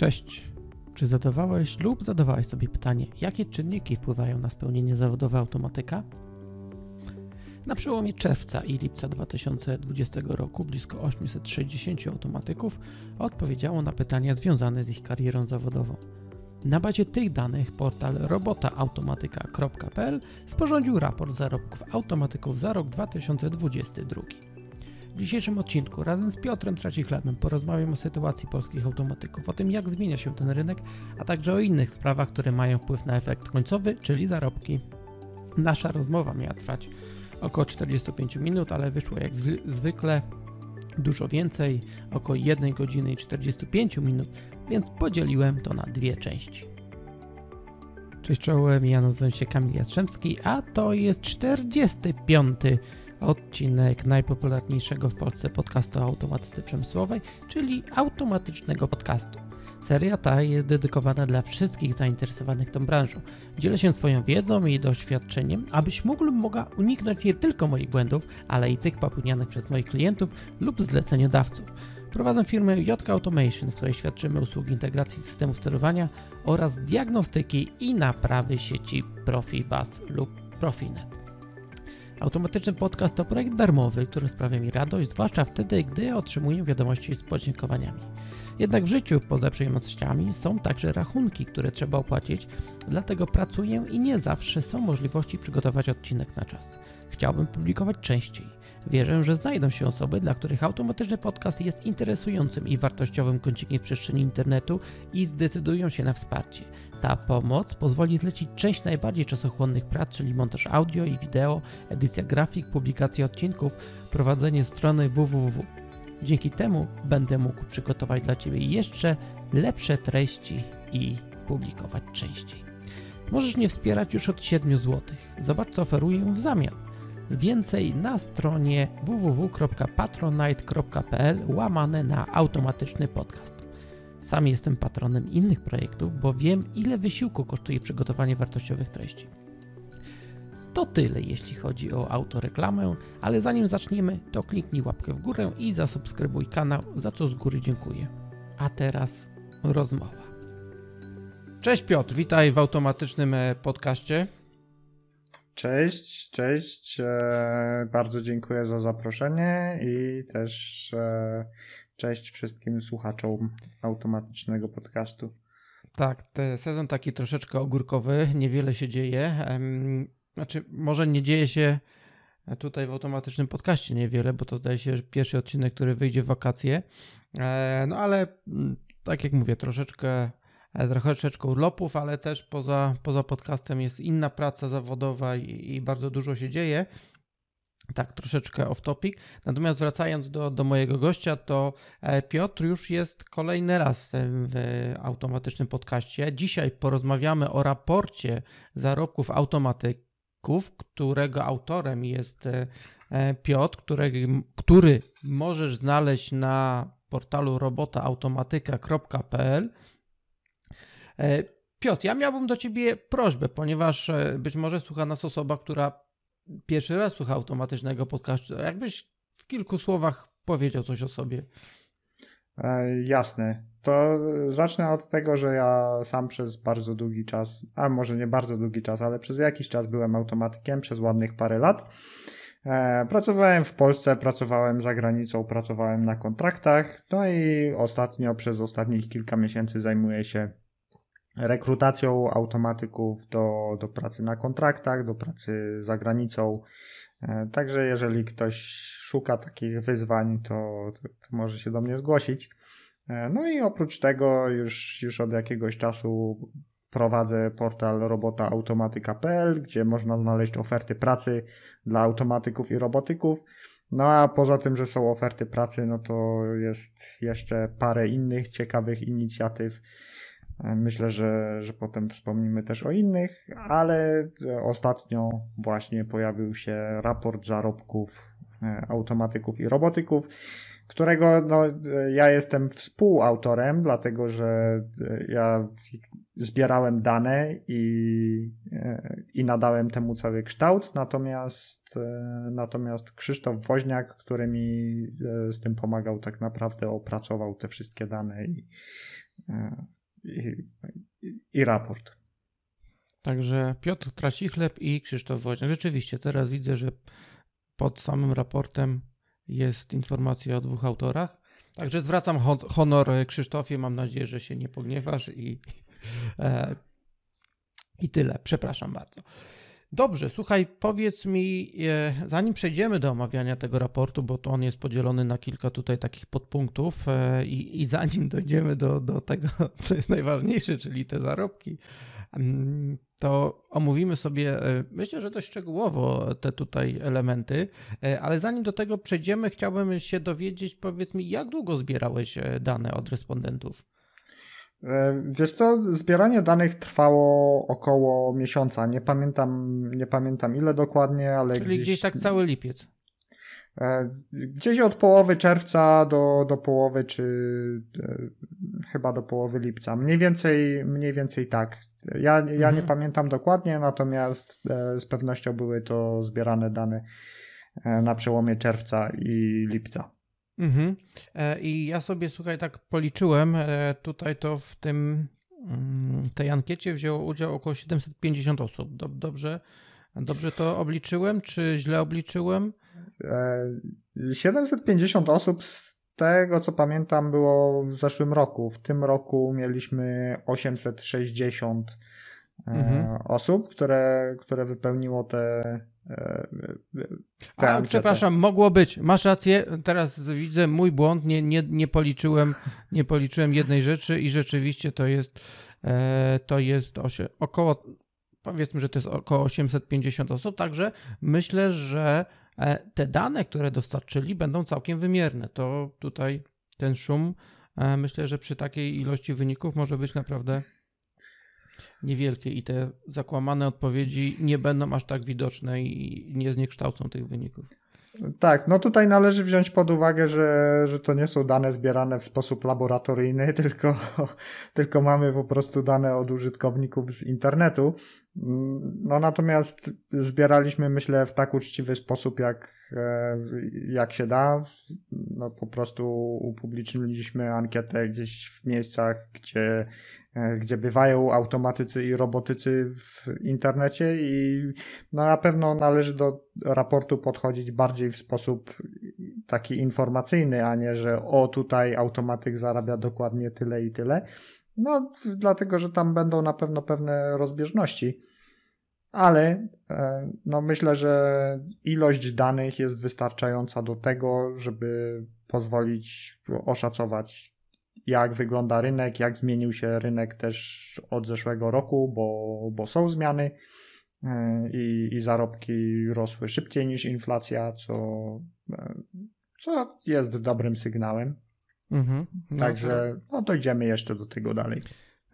Cześć. Czy zadawałeś lub zadawałeś sobie pytanie, jakie czynniki wpływają na spełnienie zawodowe automatyka? Na przełomie czerwca i lipca 2020 roku blisko 860 automatyków odpowiedziało na pytania związane z ich karierą zawodową. Na bazie tych danych portal robotaautomatyka.pl sporządził raport zarobków automatyków za rok 2022. W dzisiejszym odcinku razem z Piotrem Tracichlebem porozmawiam o sytuacji polskich automatyków, o tym jak zmienia się ten rynek, a także o innych sprawach, które mają wpływ na efekt końcowy, czyli zarobki. Nasza rozmowa miała trwać około 45 minut, ale wyszło jak zwykle dużo więcej, około 1 godziny i 45 minut, więc podzieliłem to na dwie części. Cześć czołem, ja nazywam się Kamil Jastrzębski, a to jest 45 odcinek najpopularniejszego w Polsce podcastu o automatyce przemysłowej, czyli automatycznego podcastu. Seria ta jest dedykowana dla wszystkich zainteresowanych tą branżą. Dzielę się swoją wiedzą i doświadczeniem, abyś mógł lub mogła uniknąć nie tylko moich błędów, ale i tych popełnianych przez moich klientów lub zleceniodawców. Prowadzę firmę JK Automation, w której świadczymy usługi integracji systemu sterowania oraz diagnostyki i naprawy sieci Profibus lub Profinet. Automatyczny podcast to projekt darmowy, który sprawia mi radość, zwłaszcza wtedy, gdy otrzymuję wiadomości z podziękowaniami. Jednak w życiu poza przyjemnościami są także rachunki, które trzeba opłacić, dlatego pracuję i nie zawsze są możliwości przygotować odcinek na czas. Chciałbym publikować częściej. Wierzę, że znajdą się osoby, dla których automatyczny podcast jest interesującym i wartościowym kącikiem przestrzeni internetu i zdecydują się na wsparcie. Ta pomoc pozwoli zlecić część najbardziej czasochłonnych prac, czyli montaż audio i wideo, edycja grafik, publikacja odcinków, prowadzenie strony www. Dzięki temu będę mógł przygotować dla Ciebie jeszcze lepsze treści i publikować częściej. Możesz mnie wspierać już od 7 zł. Zobacz, co oferuję w zamian. Więcej na stronie www.patronite.pl łamane na automatyczny podcast. Sam jestem patronem innych projektów, bo wiem, ile wysiłku kosztuje przygotowanie wartościowych treści. To tyle, jeśli chodzi o autoreklamę, ale zanim zaczniemy, to kliknij łapkę w górę i zasubskrybuj kanał, za co z góry dziękuję. A teraz rozmowa. Cześć Piotr, witaj w automatycznym e, podcaście. Cześć, cześć. E, bardzo dziękuję za zaproszenie i też e, cześć wszystkim słuchaczom automatycznego podcastu. Tak, sezon taki troszeczkę ogórkowy, niewiele się dzieje. Znaczy, może nie dzieje się tutaj w automatycznym podcaście niewiele, bo to zdaje się że pierwszy odcinek, który wyjdzie w wakacje. E, no ale mm, tak jak mówię, troszeczkę E, troszeczkę urlopów, ale też poza, poza podcastem jest inna praca zawodowa i, i bardzo dużo się dzieje. Tak, troszeczkę off topic. Natomiast wracając do, do mojego gościa, to e, Piotr już jest kolejny raz w automatycznym podcaście. Dzisiaj porozmawiamy o raporcie zarobków automatyków, którego autorem jest e, Piotr, który, który możesz znaleźć na portalu robotaautomatyka.pl. E, Piotr, ja miałbym do ciebie prośbę, ponieważ e, być może słucha nas osoba, która pierwszy raz słucha automatycznego podcastu. Jakbyś w kilku słowach powiedział coś o sobie. E, jasne. To zacznę od tego, że ja sam przez bardzo długi czas, a może nie bardzo długi czas, ale przez jakiś czas byłem automatykiem, przez ładnych parę lat. Pracowałem w Polsce, pracowałem za granicą, pracowałem na kontraktach, no i ostatnio, przez ostatnich kilka miesięcy zajmuję się rekrutacją automatyków do, do pracy na kontraktach, do pracy za granicą. E, także jeżeli ktoś szuka takich wyzwań, to, to, to może się do mnie zgłosić. E, no i oprócz tego już, już od jakiegoś czasu prowadzę portal robotaautomatyka.pl, gdzie można znaleźć oferty pracy dla automatyków i robotyków. No a poza tym, że są oferty pracy, no to jest jeszcze parę innych ciekawych inicjatyw, Myślę, że, że potem wspomnimy też o innych, ale ostatnio właśnie pojawił się raport zarobków e, automatyków i robotyków, którego no, ja jestem współautorem, dlatego że ja zbierałem dane i, e, i nadałem temu cały kształt, natomiast, e, natomiast Krzysztof Woźniak, który mi z tym pomagał, tak naprawdę opracował te wszystkie dane i, i, i raport. Także Piotr Tracichleb i Krzysztof Woźniak. Rzeczywiście, teraz widzę, że pod samym raportem jest informacja o dwóch autorach. Także zwracam honor Krzysztofie. Mam nadzieję, że się nie pogniewasz i, e, i tyle. Przepraszam bardzo. Dobrze, słuchaj, powiedz mi, e, zanim przejdziemy do omawiania tego raportu, bo to on jest podzielony na kilka tutaj takich podpunktów e, i, i zanim dojdziemy do, do tego, co jest najważniejsze, czyli te zarobki, mm, to omówimy sobie, e, myślę, że dość szczegółowo te tutaj elementy, ale zanim do tego przejdziemy, chciałbym się dowiedzieć, powiedz mi, jak długo zbierałeś dane od respondentów? E, wiesz co, zbieranie danych trwało około miesiąca. Nie pamiętam, nie pamiętam ile dokładnie, ale Czyli gdzieś... gdzieś tak cały lipiec. E, gdzieś od połowy czerwca do, do połowy, czy e, chyba do połowy lipca. Mniej więcej, mniej więcej tak. Ja, ja mhm. nie pamiętam dokładnie, natomiast z pewnością były to zbierane dane na przełomie czerwca i lipca. Mhm. E, I ja sobie, słuchaj, tak policzyłem, e, tutaj to w tym mm, tej ankiecie wzięło udział około 750 osób. Dobrze, dobrze to obliczyłem, czy źle obliczyłem? 750 e, osób z tego, co pamiętam, było w zeszłym roku. W tym roku mieliśmy 860 mhm. osób, które, które wypełniło te a, przepraszam, mogło być. Masz rację. Teraz widzę mój błąd. Nie, nie, nie, policzyłem, nie policzyłem jednej rzeczy i rzeczywiście to jest e, to jest około powiedzmy, że to jest około 850 osób. Także myślę, że e, te dane, które dostarczyli, będą całkiem wymierne. To tutaj ten szum e, myślę, że przy takiej ilości wyników może być naprawdę niewielkie i te zakłamane odpowiedzi nie będą aż tak widoczne i nie zniekształcą tych wyników. Tak, no tutaj należy wziąć pod uwagę, że, że to nie są dane zbierane w sposób laboratoryjny, tylko, tylko mamy po prostu dane od użytkowników z internetu. No natomiast zbieraliśmy, myślę, w tak uczciwy sposób, jak, e, jak się da. No po prostu upubliczniliśmy ankietę gdzieś w miejscach, gdzie, e, gdzie bywają automatycy i robotycy w internecie i no na pewno należy do raportu podchodzić bardziej w sposób taki informacyjny, a nie, że o tutaj automatyk zarabia dokładnie tyle i tyle. No, dlatego, że tam będą na pewno pewne rozbieżności, ale e, no myślę, że ilość danych jest wystarczająca do tego, żeby pozwolić oszacować, jak wygląda rynek, jak zmienił się rynek też od zeszłego roku, bo, bo są zmiany e, i, i zarobki rosły szybciej niż inflacja, co, e, co jest dobrym sygnałem. Mhm. No Także no, dojdziemy jeszcze do tego dalej.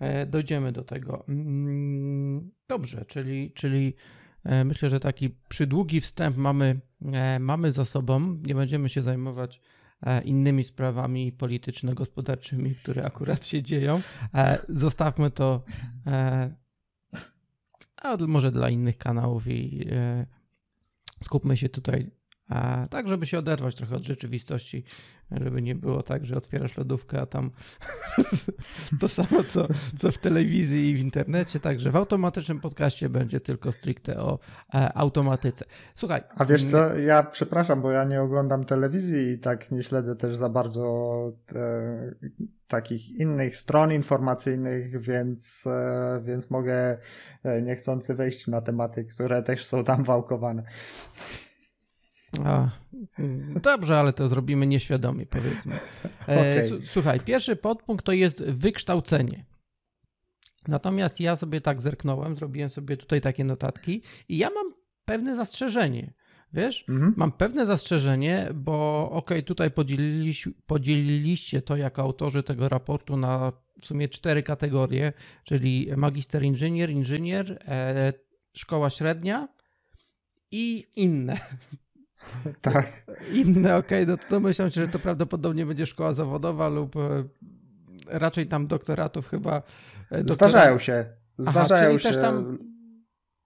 E, dojdziemy do tego. Mm, dobrze, czyli, czyli e, myślę, że taki przydługi wstęp mamy, e, mamy za sobą. Nie będziemy się zajmować innymi sprawami polityczno-gospodarczymi, które akurat się dzieją. Zostawmy to a może dla innych kanałów i skupmy się tutaj tak, żeby się oderwać trochę od rzeczywistości żeby nie było tak, że otwierasz lodówkę, a tam to samo, co, co w telewizji i w internecie. Także w automatycznym podcaście będzie tylko stricte o e, automatyce. Słuchaj. A wiesz co, mm, ja przepraszam, bo ja nie oglądam telewizji i tak nie śledzę też za bardzo e, takich innych stron informacyjnych, więc, e, więc mogę niechcący wejść na tematy, które też są tam wałkowane. A, mm, dobrze, ale to zrobimy nieświadomie, powiedzmy. E, okay. Słuchaj, pierwszy podpunkt to jest wykształcenie. Natomiast ja sobie tak zerknąłem, zrobiłem sobie tutaj takie notatki i ja mam pewne zastrzeżenie. Wiesz, mhm. mam pewne zastrzeżenie, bo ok, tutaj podzieliliś, podzieliliście to jako autorzy tego raportu na w sumie cztery kategorie, czyli magister inżynier, inżynier, e, szkoła średnia i inne. Tak. Inne, okej, okay, no to domyślam się, że to prawdopodobnie będzie szkoła zawodowa lub, raczej tam doktoratów chyba. Doktorat... Zdarzają się. Zdarzają Aha, się. Tam...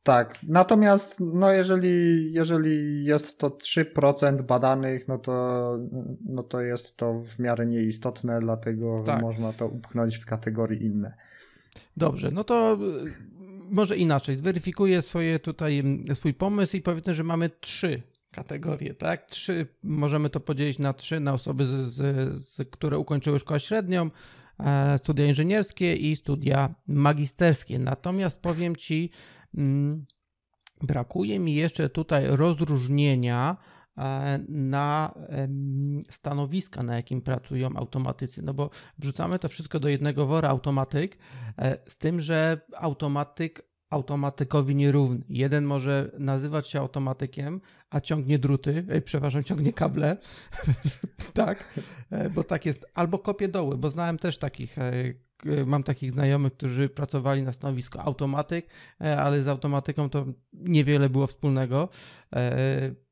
Tak, natomiast no jeżeli, jeżeli jest to 3% badanych, no to, no to jest to w miarę nieistotne, dlatego tak. można to upchnąć w kategorii inne. Dobrze, no to może inaczej. Zweryfikuję swoje tutaj, swój pomysł i powiedzmy, że mamy trzy kategorie, tak? Trzy, możemy to podzielić na trzy, na osoby, z, z, z które ukończyły szkołę średnią, e, studia inżynierskie i studia magisterskie. Natomiast powiem Ci, mm, brakuje mi jeszcze tutaj rozróżnienia e, na stanowiska, na jakim pracują automatycy. No bo wrzucamy to wszystko do jednego wora automatyk, e, z tym, że automatyk automatykowi nierówny. Jeden może nazywać się automatykiem, a ciągnie druty, ej, przepraszam, ciągnie kable, tak, e, bo tak jest, albo kopie doły, bo znałem też takich, e, mam takich znajomych, którzy pracowali na stanowisku automatyk, e, ale z automatyką to niewiele było wspólnego.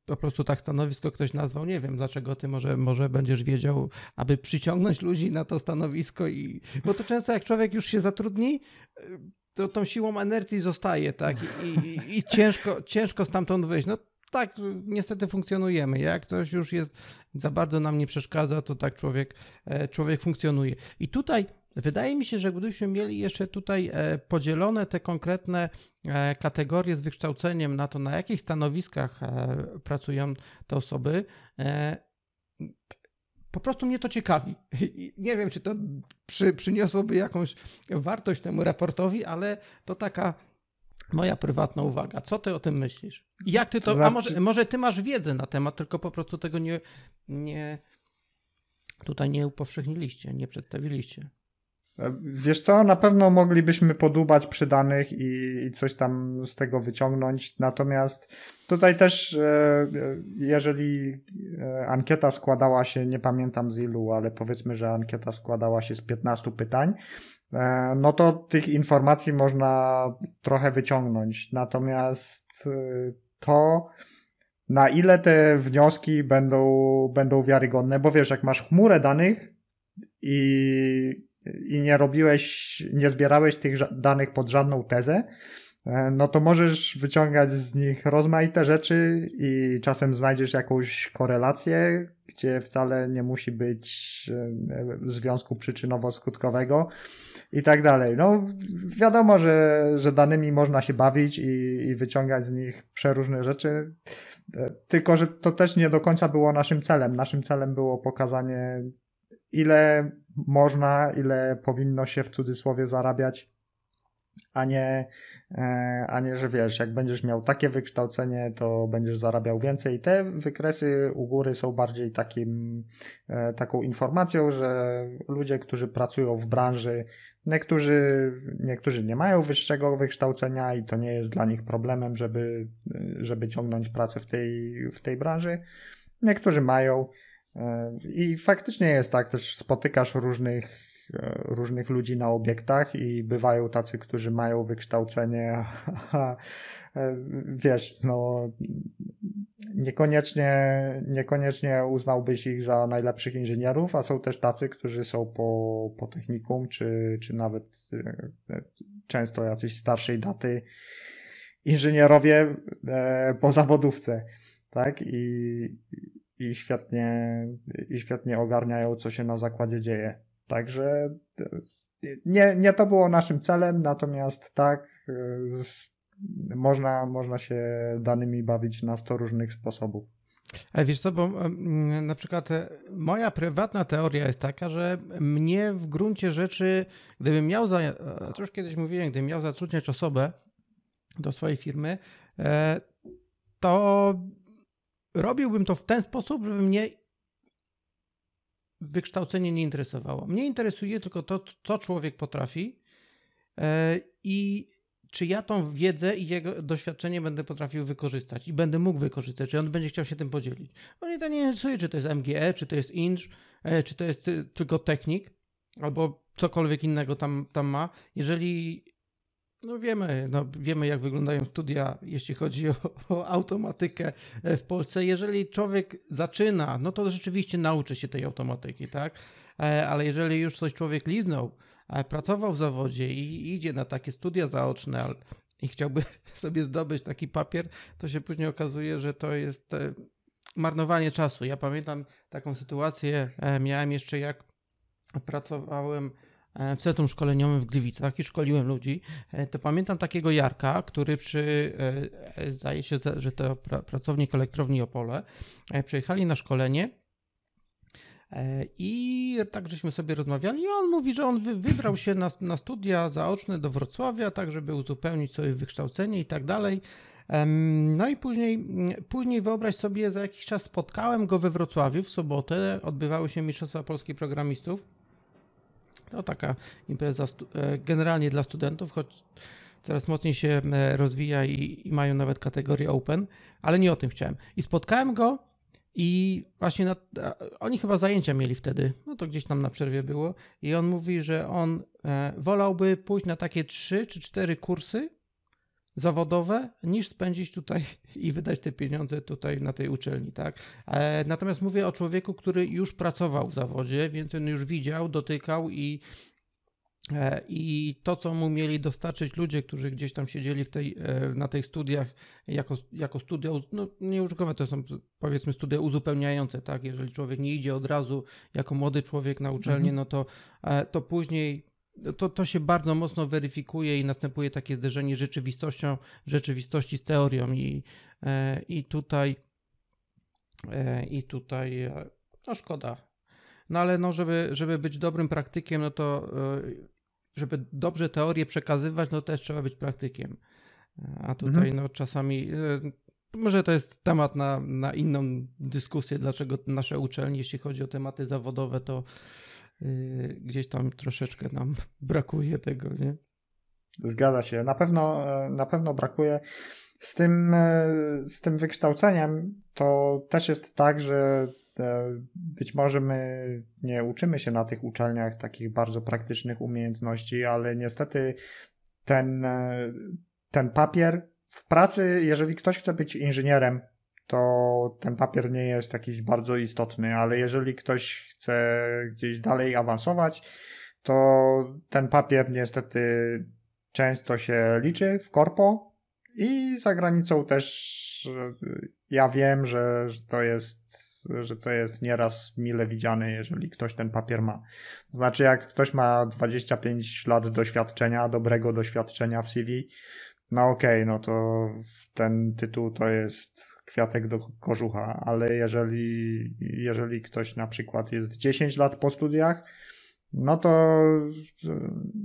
Po prostu tak stanowisko ktoś nazwał, nie wiem dlaczego ty może, może będziesz wiedział, aby przyciągnąć ludzi na to stanowisko i, bo to często jak człowiek już się zatrudni, to tą siłą inercji zostaje, tak? I, i, i ciężko, ciężko stamtąd wyjść. No tak, niestety funkcjonujemy. Jak coś już jest, za bardzo nam nie przeszkadza, to tak człowiek, e, człowiek funkcjonuje. I tutaj wydaje mi się, że gdybyśmy mieli jeszcze tutaj e, podzielone te konkretne e, kategorie z wykształceniem na to, na jakich stanowiskach pracują te osoby, po prostu mnie to ciekawi. Nie wiem, czy to przy, przyniosłoby jakąś wartość temu raportowi, ale to taka moja prywatna uwaga. Co ty o tym myślisz? Jak ty to. znaczy... A może, może ty masz wiedzę na temat, tylko po prostu tego nie, nie tutaj nie upowszechniliście, nie przedstawiliście. Wiesz co, na pewno moglibyśmy podubać przy danych i, i, coś tam z tego wyciągnąć. Natomiast tutaj też, e, jeżeli e, ankieta składała się, nie pamiętam z ilu, ale powiedzmy, że ankieta składała się z 15 pytań, e, no to tych informacji można trochę wyciągnąć. Natomiast to, na ile te wnioski będą, będą wiarygodne, bo wiesz, jak masz chmurę danych i i nie robiłeś, nie zbierałeś tych danych pod żadną tezę, e, no to możesz wyciągać z nich rozmaite rzeczy i czasem znajdziesz jakąś korelację, gdzie wcale nie musi być e, związku przyczynowo-skutkowego i tak dalej. No wiadomo, że, że danymi można się bawić i, i wyciągać z nich przeróżne rzeczy, e, tylko że to też nie do końca było naszym celem. Naszym celem było pokazanie ile można, ile powinno się w cudzysłowie zarabiać, a nie, e, a nie, że wiesz, jak będziesz miał takie wykształcenie, to będziesz zarabiał więcej. Te wykresy u góry są bardziej takim, e, taką informacją, że ludzie, którzy pracują w branży, niektórzy, niektórzy nie mają wyższego wykształcenia i to nie jest dla nich problemem, żeby, żeby ciągnąć pracę w tej, w tej branży. Niektórzy mają, i faktycznie jest tak, też spotykasz różnych, e, różnych ludzi na obiektach i bywają tacy, którzy mają wykształcenie, e, wiesz, no niekoniecznie, niekoniecznie uznałbyś ich za najlepszych inżynierów, a są też tacy, którzy są po, po technikum, czy, czy nawet e, często jacyś starszej daty inżynierowie po zawodówce, tak? I, i świetnie, i świetnie ogarniają, co się na zakładzie dzieje. Także e, nie, nie to było naszym celem, natomiast tak, e, można, można się danymi bawić na 100 różnych sposobów. Ale wiesz co, bo na przykład e, moja prywatna teoria jest taka, że mnie w gruncie rzeczy, gdybym miał, za, to już kiedyś mówiłem, gdybym miał zatrudniać osobę do swojej firmy, to robiłbym to w ten sposób, żeby mnie wykształcenie nie interesowało. Mnie interesuje tylko to, co człowiek potrafi e, i czy ja tą wiedzę i jego doświadczenie będę potrafił wykorzystać i będę mógł wykorzystać, czy on będzie chciał się tym podzielić. Mnie to nie interesuje, czy to jest MGE, czy to jest Inch, e, czy to jest tylko technik, albo cokolwiek innego tam, tam ma. Jeżeli no wiemy, no wiemy jak wyglądają studia, jeśli chodzi o, o, automatykę w Polsce. Jeżeli człowiek zaczyna, no to rzeczywiście nauczy się tej automatyki, tak? ale jeżeli już coś człowiek liznął, pracował w zawodzie i idzie na takie studia zaoczne i chciałby sobie zdobyć taki papier, to się później okazuje, że to jest e, marnowanie czasu. Ja pamiętam taką sytuację, e, miałem jeszcze jak pracowałem e, w centrum szkoleniowym w Gliwicach i szkoliłem ludzi, to pamiętam takiego Jarka, który przy, zdaje się, że to pracownik elektrowni Opole, przyjechali na szkolenie E, I tak żeśmy sobie rozmawiali i on mówi, że on wy, wybrał się na, na studia zaoczne do Wrocławia, tak żeby uzupełnić sobie wykształcenie i tak dalej. No i później, później wyobraź sobie, za jakiś czas spotkałem go we Wrocławiu w sobotę, odbywały się Mistrzostwa Polskich Programistów. To taka impreza e, generalnie dla studentów, choć coraz mocniej się e, rozwija i, i mają nawet kategorię open, ale nie o tym chciałem. I spotkałem go i właśnie na, oni chyba zajęcia mieli wtedy, no to gdzieś tam na przerwie było. I on mówi, że on e, wolałby pójść na takie trzy czy cztery kursy zawodowe, niż spędzić tutaj i wydać te pieniądze tutaj na tej uczelni, tak? E, natomiast mówię o człowieku, który już pracował w zawodzie, więc on już widział, dotykał i E, I to, co mu mieli dostarczyć ludzie, którzy gdzieś tam siedzieli w tej, e, na tych studiach jako, jako studia, no nieużytkowe to są powiedzmy studia uzupełniające, tak? Jeżeli człowiek nie idzie od razu jako młody człowiek na uczelnię, mhm. no to, to później to, to się bardzo mocno weryfikuje i następuje takie zderzenie rzeczywistością, rzeczywistości z teorią i, i tutaj i tutaj no szkoda. No ale no, żeby, żeby być dobrym praktykiem, no to żeby dobrze teorię przekazywać, no też trzeba być praktykiem. A tutaj mhm. no czasami, e, może to jest temat na, na inną dyskusję, dlaczego nasze uczelnie, jeśli chodzi o tematy zawodowe, to gdzieś tam troszeczkę nam brakuje tego, nie? Zgadza się. Na pewno, e, na pewno brakuje. Z tym, z tym wykształceniem to też jest tak, że być może my nie uczymy się na tych uczelniach takich bardzo praktycznych umiejętności, ale niestety ten, ten papier w pracy, jeżeli ktoś chce być inżynierem, to ten papier nie jest jakiś bardzo istotny, ale jeżeli ktoś chce gdzieś dalej awansować, to ten papier niestety często się liczy w korpo i za granicą też ja wiem, że, że to jest że to jest nieraz mile widziane, jeżeli ktoś ten papier ma. To znaczy, jak ktoś ma 25 lat doświadczenia, dobrego doświadczenia w CV, no okej, okay, no to ten tytuł to jest kwiatek do kożucha, ale jeżeli, jeżeli ktoś na przykład jest 10 lat po studiach, no to,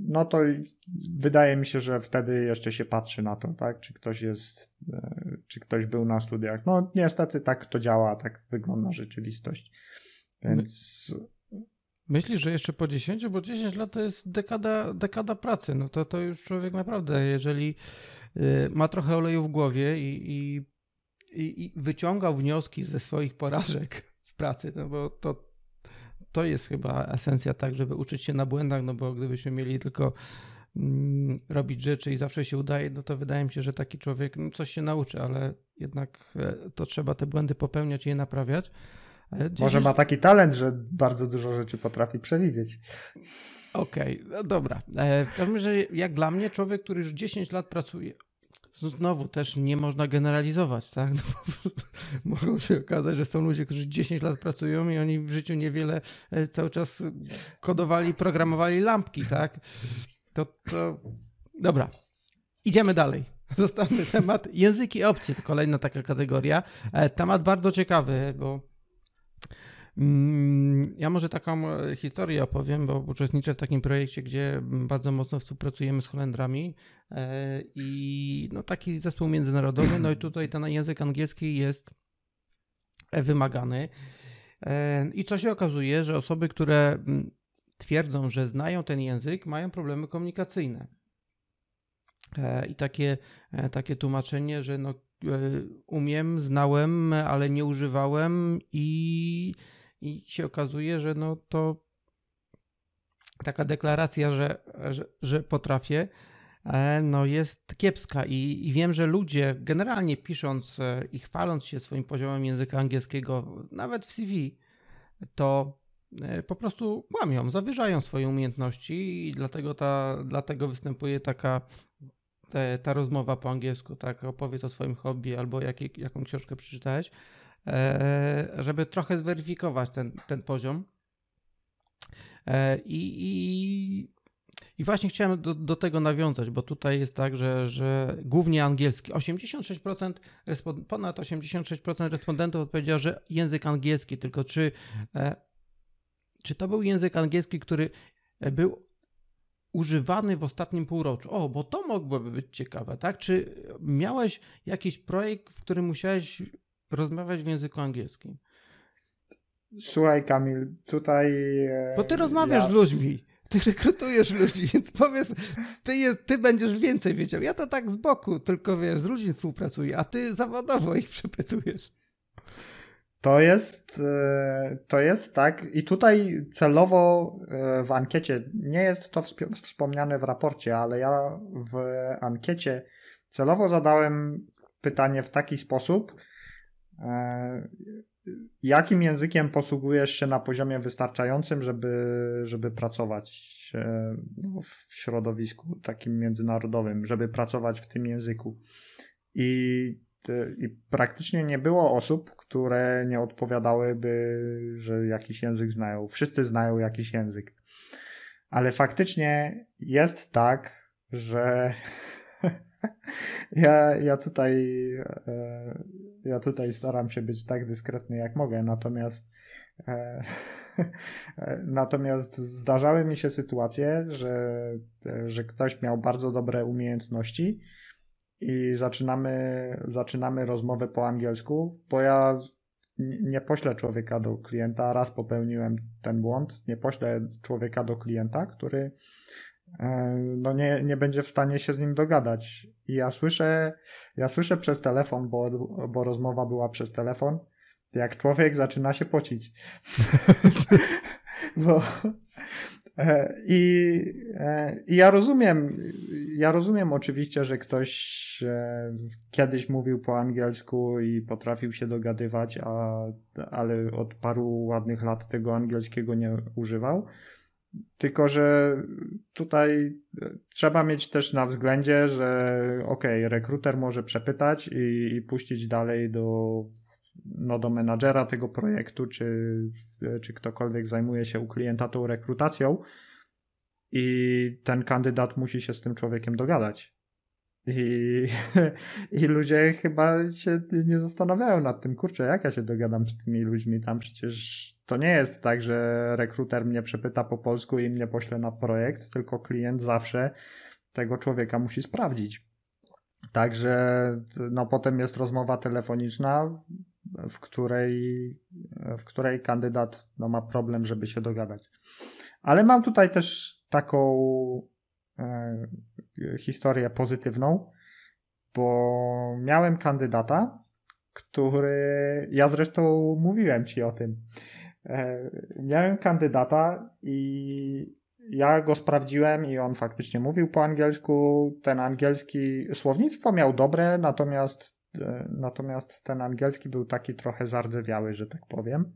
no to wydaje mi się, że wtedy jeszcze się patrzy na to, tak? Czy ktoś jest, e, czy ktoś był na studiach. No niestety tak to działa, tak wygląda rzeczywistość. Więc. Myślisz, że jeszcze po 10, bo 10 lat to jest dekada, dekada pracy. No to, to już człowiek naprawdę, jeżeli y, ma trochę oleju w głowie i, i, i, wyciągał wnioski ze swoich porażek w pracy, no bo to, to jest chyba esencja tak, żeby uczyć się na błędach, no bo gdybyśmy mieli tylko mm, robić rzeczy i zawsze się udaje, no to wydaje mi się, że taki człowiek no, coś się nauczy, ale jednak e, to trzeba te błędy popełniać i je naprawiać. Może ma taki talent, że bardzo dużo rzeczy potrafi przewidzieć. Okej, okay, no dobra. E, w każdym razie, jak dla mnie, człowiek, który już 10 lat pracuje, znowu też nie można generalizować, tak? No, mogą się okazać, że są ludzie, którzy 10 lat pracują i oni w życiu niewiele e, cały czas kodowali, programowali lampki, tak? To, to... Dobra, idziemy dalej. Zostawmy temat. Języki opcje to kolejna taka kategoria. E, temat bardzo ciekawy, bo ja może taką e, historię opowiem, bo uczestniczę w takim projekcie, gdzie bardzo mocno współpracujemy z Holendrami e, i no taki zespół międzynarodowy, no i tutaj ten język angielski jest wymagany. E, I co się okazuje, że osoby, które mm, twierdzą, że znają ten język, mają problemy komunikacyjne. I takie, takie tłumaczenie, że no, umiem, znałem, ale nie używałem i i się okazuje, że no to taka deklaracja, że, że, że potrafię, e, no jest kiepska. I, i wiem, że ludzie generalnie pisząc e, i chwaląc się swoim poziomem języka angielskiego, nawet w CV, to po prostu łamią, zawyżają swoje umiejętności i dlatego, ta, dlatego występuje taka te, ta rozmowa po angielsku, tak, opowiedz o swoim hobby albo jak, jaką książkę przeczytałeś, e, żeby trochę zweryfikować ten, ten poziom. E, i, i, I właśnie chciałem do, do tego nawiązać, bo tutaj jest tak, że, że głównie angielski. 86%, ponad 86% respondentów odpowiedziało, że język angielski, tylko czy, e, czy to był język angielski, który był używany w ostatnim półroczu. O, bo to mogłoby być ciekawe, tak? Czy miałeś jakiś projekt, w którym musiałeś rozmawiać w języku angielskim? Słuchaj, Kamil, tutaj. E, bo ty rozmawiasz ja... z ludźmi. Ty rekrutujesz ludzi, więc powiedz, ty, jest, ty będziesz więcej wiedział. Ja to tak z boku, tylko wiesz, z ludźmi współpracuję, a ty zawodowo ich przepytujesz. To jest, e, to jest tak, i tutaj celowo e, w ankiecie, nie jest to wspomniane w raporcie, ale ja w ankiecie celowo zadałem pytanie w taki sposób, e, jakim językiem posługujesz się na poziomie wystarczającym, żeby, żeby pracować no, w środowisku takim międzynarodowym, żeby pracować w tym języku. I i praktycznie nie było osób, które nie odpowiadałyby, że jakiś język znają. Wszyscy znają jakiś język. Ale faktycznie jest tak, że ja, ja tutaj e, ja tutaj staram się być tak dyskretny jak mogę, natomiast e, natomiast zdarzały mi się sytuacje, że, że ktoś miał bardzo dobre umiejętności, i zaczynamy, zaczynamy rozmowę po angielsku, bo ja nie poślę człowieka do klienta. Raz popełniłem ten błąd. Nie poślę człowieka do klienta, który e, no nie, nie będzie w stanie się z nim dogadać. I ja słyszę, ja słyszę przez telefon, bo, bo rozmowa była przez telefon, jak człowiek zaczyna się pocić. bo, I, e, I, ja rozumiem, ja rozumiem oczywiście, że ktoś e, kiedyś mówił po angielsku i potrafił się dogadywać, a, ale od paru ładnych lat tego angielskiego nie używał. Tylko, że tutaj trzeba mieć też na względzie, że okay, rekruter może przepytać i, i puścić dalej do no, do menadżera tego projektu, czy, czy ktokolwiek zajmuje się u klienta tą rekrutacją i ten kandydat musi się z tym człowiekiem dogadać. I, I ludzie chyba się nie zastanawiają nad tym, kurczę, jak ja się dogadam z tymi ludźmi tam, przecież to nie jest tak, że rekruter mnie przepyta po polsku i mnie pośle na projekt, tylko klient zawsze tego człowieka musi sprawdzić. Także no potem jest rozmowa telefoniczna, w której, w której kandydat no, ma problem, żeby się dogadać. Ale mam tutaj też taką e, historię pozytywną, bo miałem kandydata, który. Ja zresztą mówiłem ci o tym. E, miałem kandydata i ja go sprawdziłem i on faktycznie mówił po angielsku. Ten angielski słownictwo miał dobre, natomiast natomiast ten angielski był taki trochę zardzewiały, że tak powiem.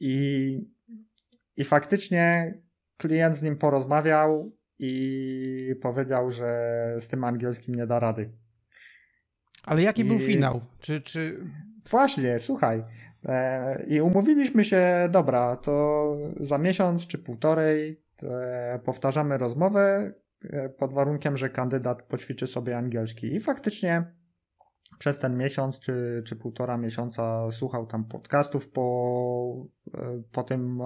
I, i faktycznie klient z nim porozmawiał i powiedział, że z tym angielskim nie da rady. Ale jaki I... był finał? Czy, czy... Właśnie, słuchaj. E, I umówiliśmy się, dobra, to za miesiąc czy półtorej e, powtarzamy rozmowę pod warunkiem, że kandydat poćwiczy sobie angielski. I faktycznie przez ten miesiąc czy, czy półtora miesiąca słuchał tam podcastów po, e, po tym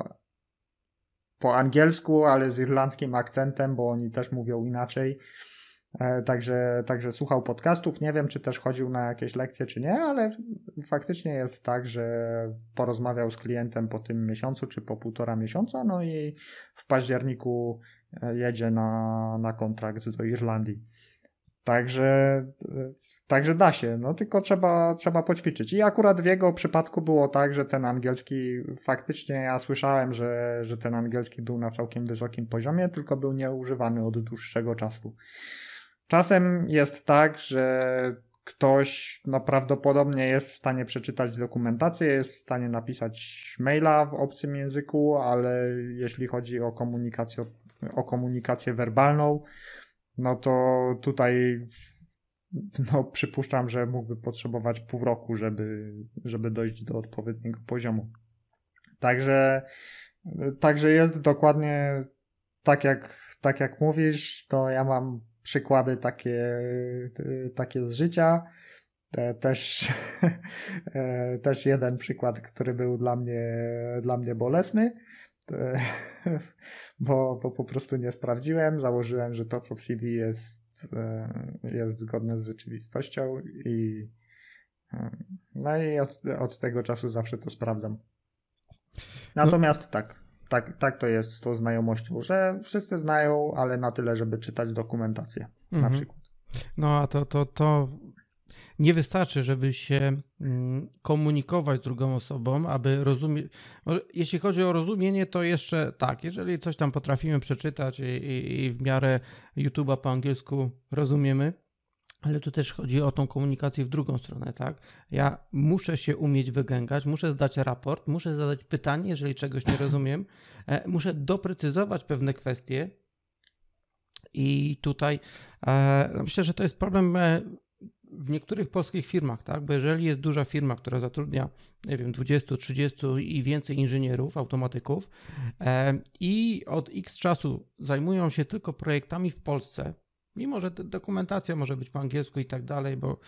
po angielsku, ale z irlandzkim akcentem, bo oni też mówią inaczej. E, także, także słuchał podcastów. Nie wiem, czy też chodził na jakieś lekcje, czy nie, ale faktycznie jest tak, że porozmawiał z klientem po tym miesiącu, czy po półtora miesiąca, no i w październiku e, jedzie na, na kontrakt do Irlandii. Także, także da się, no tylko trzeba, trzeba poćwiczyć. I akurat w jego przypadku było tak, że ten angielski, faktycznie ja słyszałem, że, że ten angielski był na całkiem wysokim poziomie, tylko był nieużywany od dłuższego czasu. Czasem jest tak, że ktoś no, prawdopodobnie jest w stanie przeczytać dokumentację, jest w stanie napisać maila w obcym języku, ale jeśli chodzi o komunikację, o komunikację werbalną, no to tutaj no, przypuszczam, że mógłby potrzebować pół roku, żeby, żeby dojść do odpowiedniego poziomu. Także, także jest dokładnie tak jak, tak jak mówisz, to ja mam przykłady takie, takie z życia. Też, też jeden przykład, który był dla mnie, dla mnie bolesny, bo, bo po prostu nie sprawdziłem. Założyłem, że to, co w CV jest, jest zgodne z rzeczywistością i no i od, od tego czasu zawsze to sprawdzam. Natomiast no. tak, tak, tak to jest z tą znajomością, że wszyscy znają, ale na tyle, żeby czytać dokumentację mhm. na przykład. No a to, to, to nie wystarczy, żeby się mm, komunikować z drugą osobą, aby rozumieć. Jeśli chodzi o rozumienie, to jeszcze tak, jeżeli coś tam potrafimy przeczytać i, i, i w miarę YouTube'a po angielsku rozumiemy, ale tu też chodzi o tą komunikację w drugą stronę, tak? Ja muszę się umieć wygęgać, muszę zdać raport, muszę zadać pytanie, jeżeli czegoś nie rozumiem, e, muszę doprecyzować pewne kwestie. I tutaj e, myślę, że to jest problem e, w niektórych polskich firmach, tak? Bo jeżeli jest duża firma, która zatrudnia, nie wiem, 20, 30 i więcej inżynierów, automatyków i od x czasu zajmują się tylko projektami w Polsce, Mimo, że dokumentacja może być po angielsku i tak dalej, bo,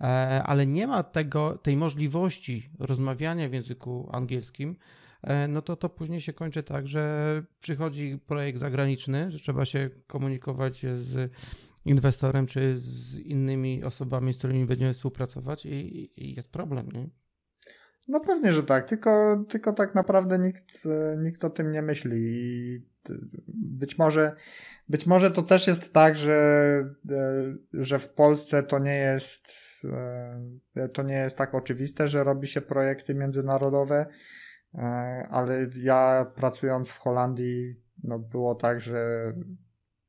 e, ale nie ma tego, tej możliwości rozmawiania w języku angielskim, e, no to to później się kończy tak, że przychodzi projekt zagraniczny, że trzeba się komunikować z inwestorem czy z innymi osobami, z którymi będziemy współpracować i, i jest problem. Nie? No pewnie, że tak, tylko, tylko tak naprawdę nikt, nikt o tym nie myśli i być może, być może to też jest tak, że, e, że w Polsce to nie jest e, to nie jest tak oczywiste, że robi się projekty międzynarodowe, e, ale ja pracując w Holandii, no było tak, że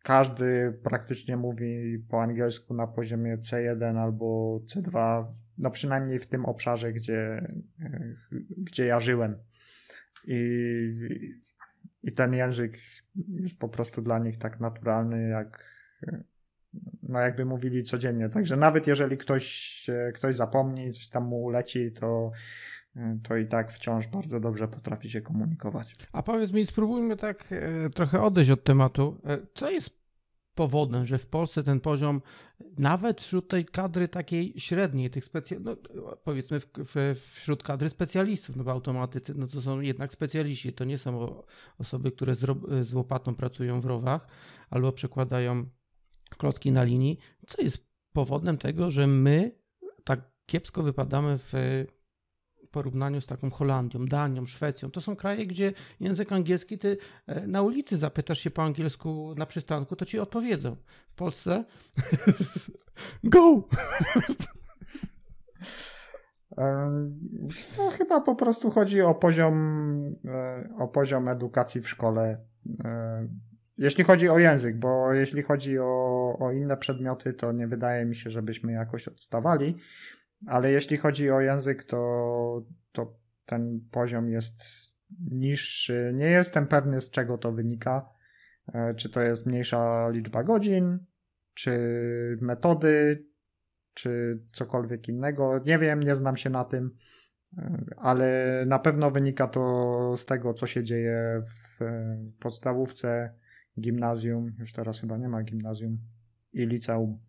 każdy praktycznie mówi po angielsku na poziomie C1 albo C2, no przynajmniej w tym obszarze, gdzie, gdzie ja żyłem. I, I ten język jest po prostu dla nich tak naturalny, jak no jakby mówili codziennie. Także nawet jeżeli ktoś, ktoś zapomni, coś tam mu leci, to, to i tak wciąż bardzo dobrze potrafi się komunikować. A powiedz mi, spróbujmy tak e, trochę odejść od tematu. E, co jest powodem, że w Polsce ten poziom, nawet wśród tej kadry takiej średniej, tych specjalistów, no, powiedzmy w, w, wśród kadry specjalistów, no bo automatycy, no to są jednak specjaliści, to nie są osoby, które z, z łopatą pracują w rowach albo przekładają klocki na linii. Co jest powodem tego, że my tak kiepsko wypadamy w porównaniu z taką Holandią, Danią, Szwecją. To są kraje, gdzie język angielski, ty e, na ulicy zapytasz się po angielsku na przystanku, to ci odpowiedzą. W Polsce go! Co chyba po prostu chodzi o poziom, e, o poziom edukacji w szkole. E, jeśli chodzi o język, bo jeśli chodzi o, o inne przedmioty, to nie wydaje mi się, żebyśmy jakoś odstawali. Ale jeśli chodzi o język, to, to ten poziom jest niższy. Nie jestem pewny, z czego to wynika. E, czy to jest mniejsza liczba godzin, czy metody, czy cokolwiek innego. Nie wiem, nie znam się na tym, e, ale na pewno wynika to z tego, co się dzieje w podstawówce, gimnazjum. Już teraz chyba nie ma gimnazjum i liceum.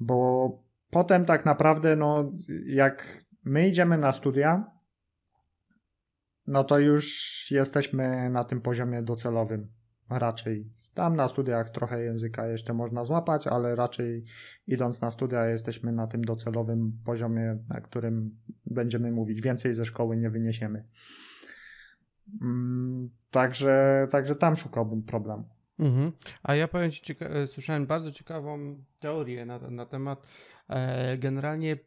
Bo potem tak naprawdę, no, jak my idziemy na studia, no to już jesteśmy na tym poziomie docelowym. Raczej. Tam na studiach trochę języka jeszcze można złapać, ale raczej idąc na studia jesteśmy na tym docelowym poziomie, na którym będziemy mówić. Więcej ze szkoły nie wyniesiemy. Mm, także, także tam szukałbym problemu. Mhm. A ja powiem Ci, cieka- słyszałem bardzo ciekawą teorię na, na temat e, generalnie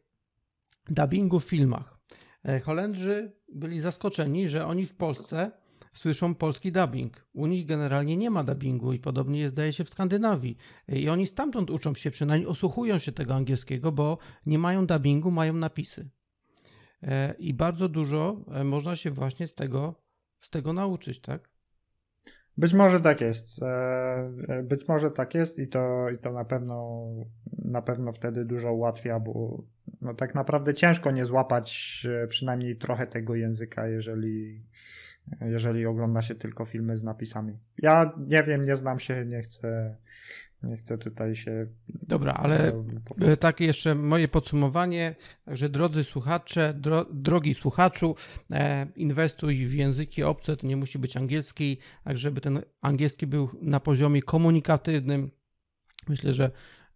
dubbingu w filmach. E, Holendrzy byli zaskoczeni, że oni w Polsce słyszą polski dubbing. U nich generalnie nie ma dubbingu i podobnie jest, zdaje się, w Skandynawii. I oni stamtąd uczą się, przynajmniej osłuchują się tego angielskiego, bo nie mają dubbingu, mają napisy. E, I bardzo dużo e, można się właśnie z tego, z tego nauczyć, tak? Być może tak jest. E, być może tak jest i to, i to na pewno na pewno wtedy dużo ułatwia, bo no tak naprawdę ciężko nie złapać przynajmniej trochę tego języka, jeżeli, jeżeli ogląda się tylko filmy z napisami. Ja nie wiem, nie znam się, nie chcę, nie chcę tutaj się. Dobra, ale e, takie jeszcze moje podsumowanie. Także drodzy słuchacze, dro, drogi słuchaczu, e, inwestuj w języki obce, to nie musi być angielski, tak żeby ten angielski był na poziomie komunikatywnym. Myślę, że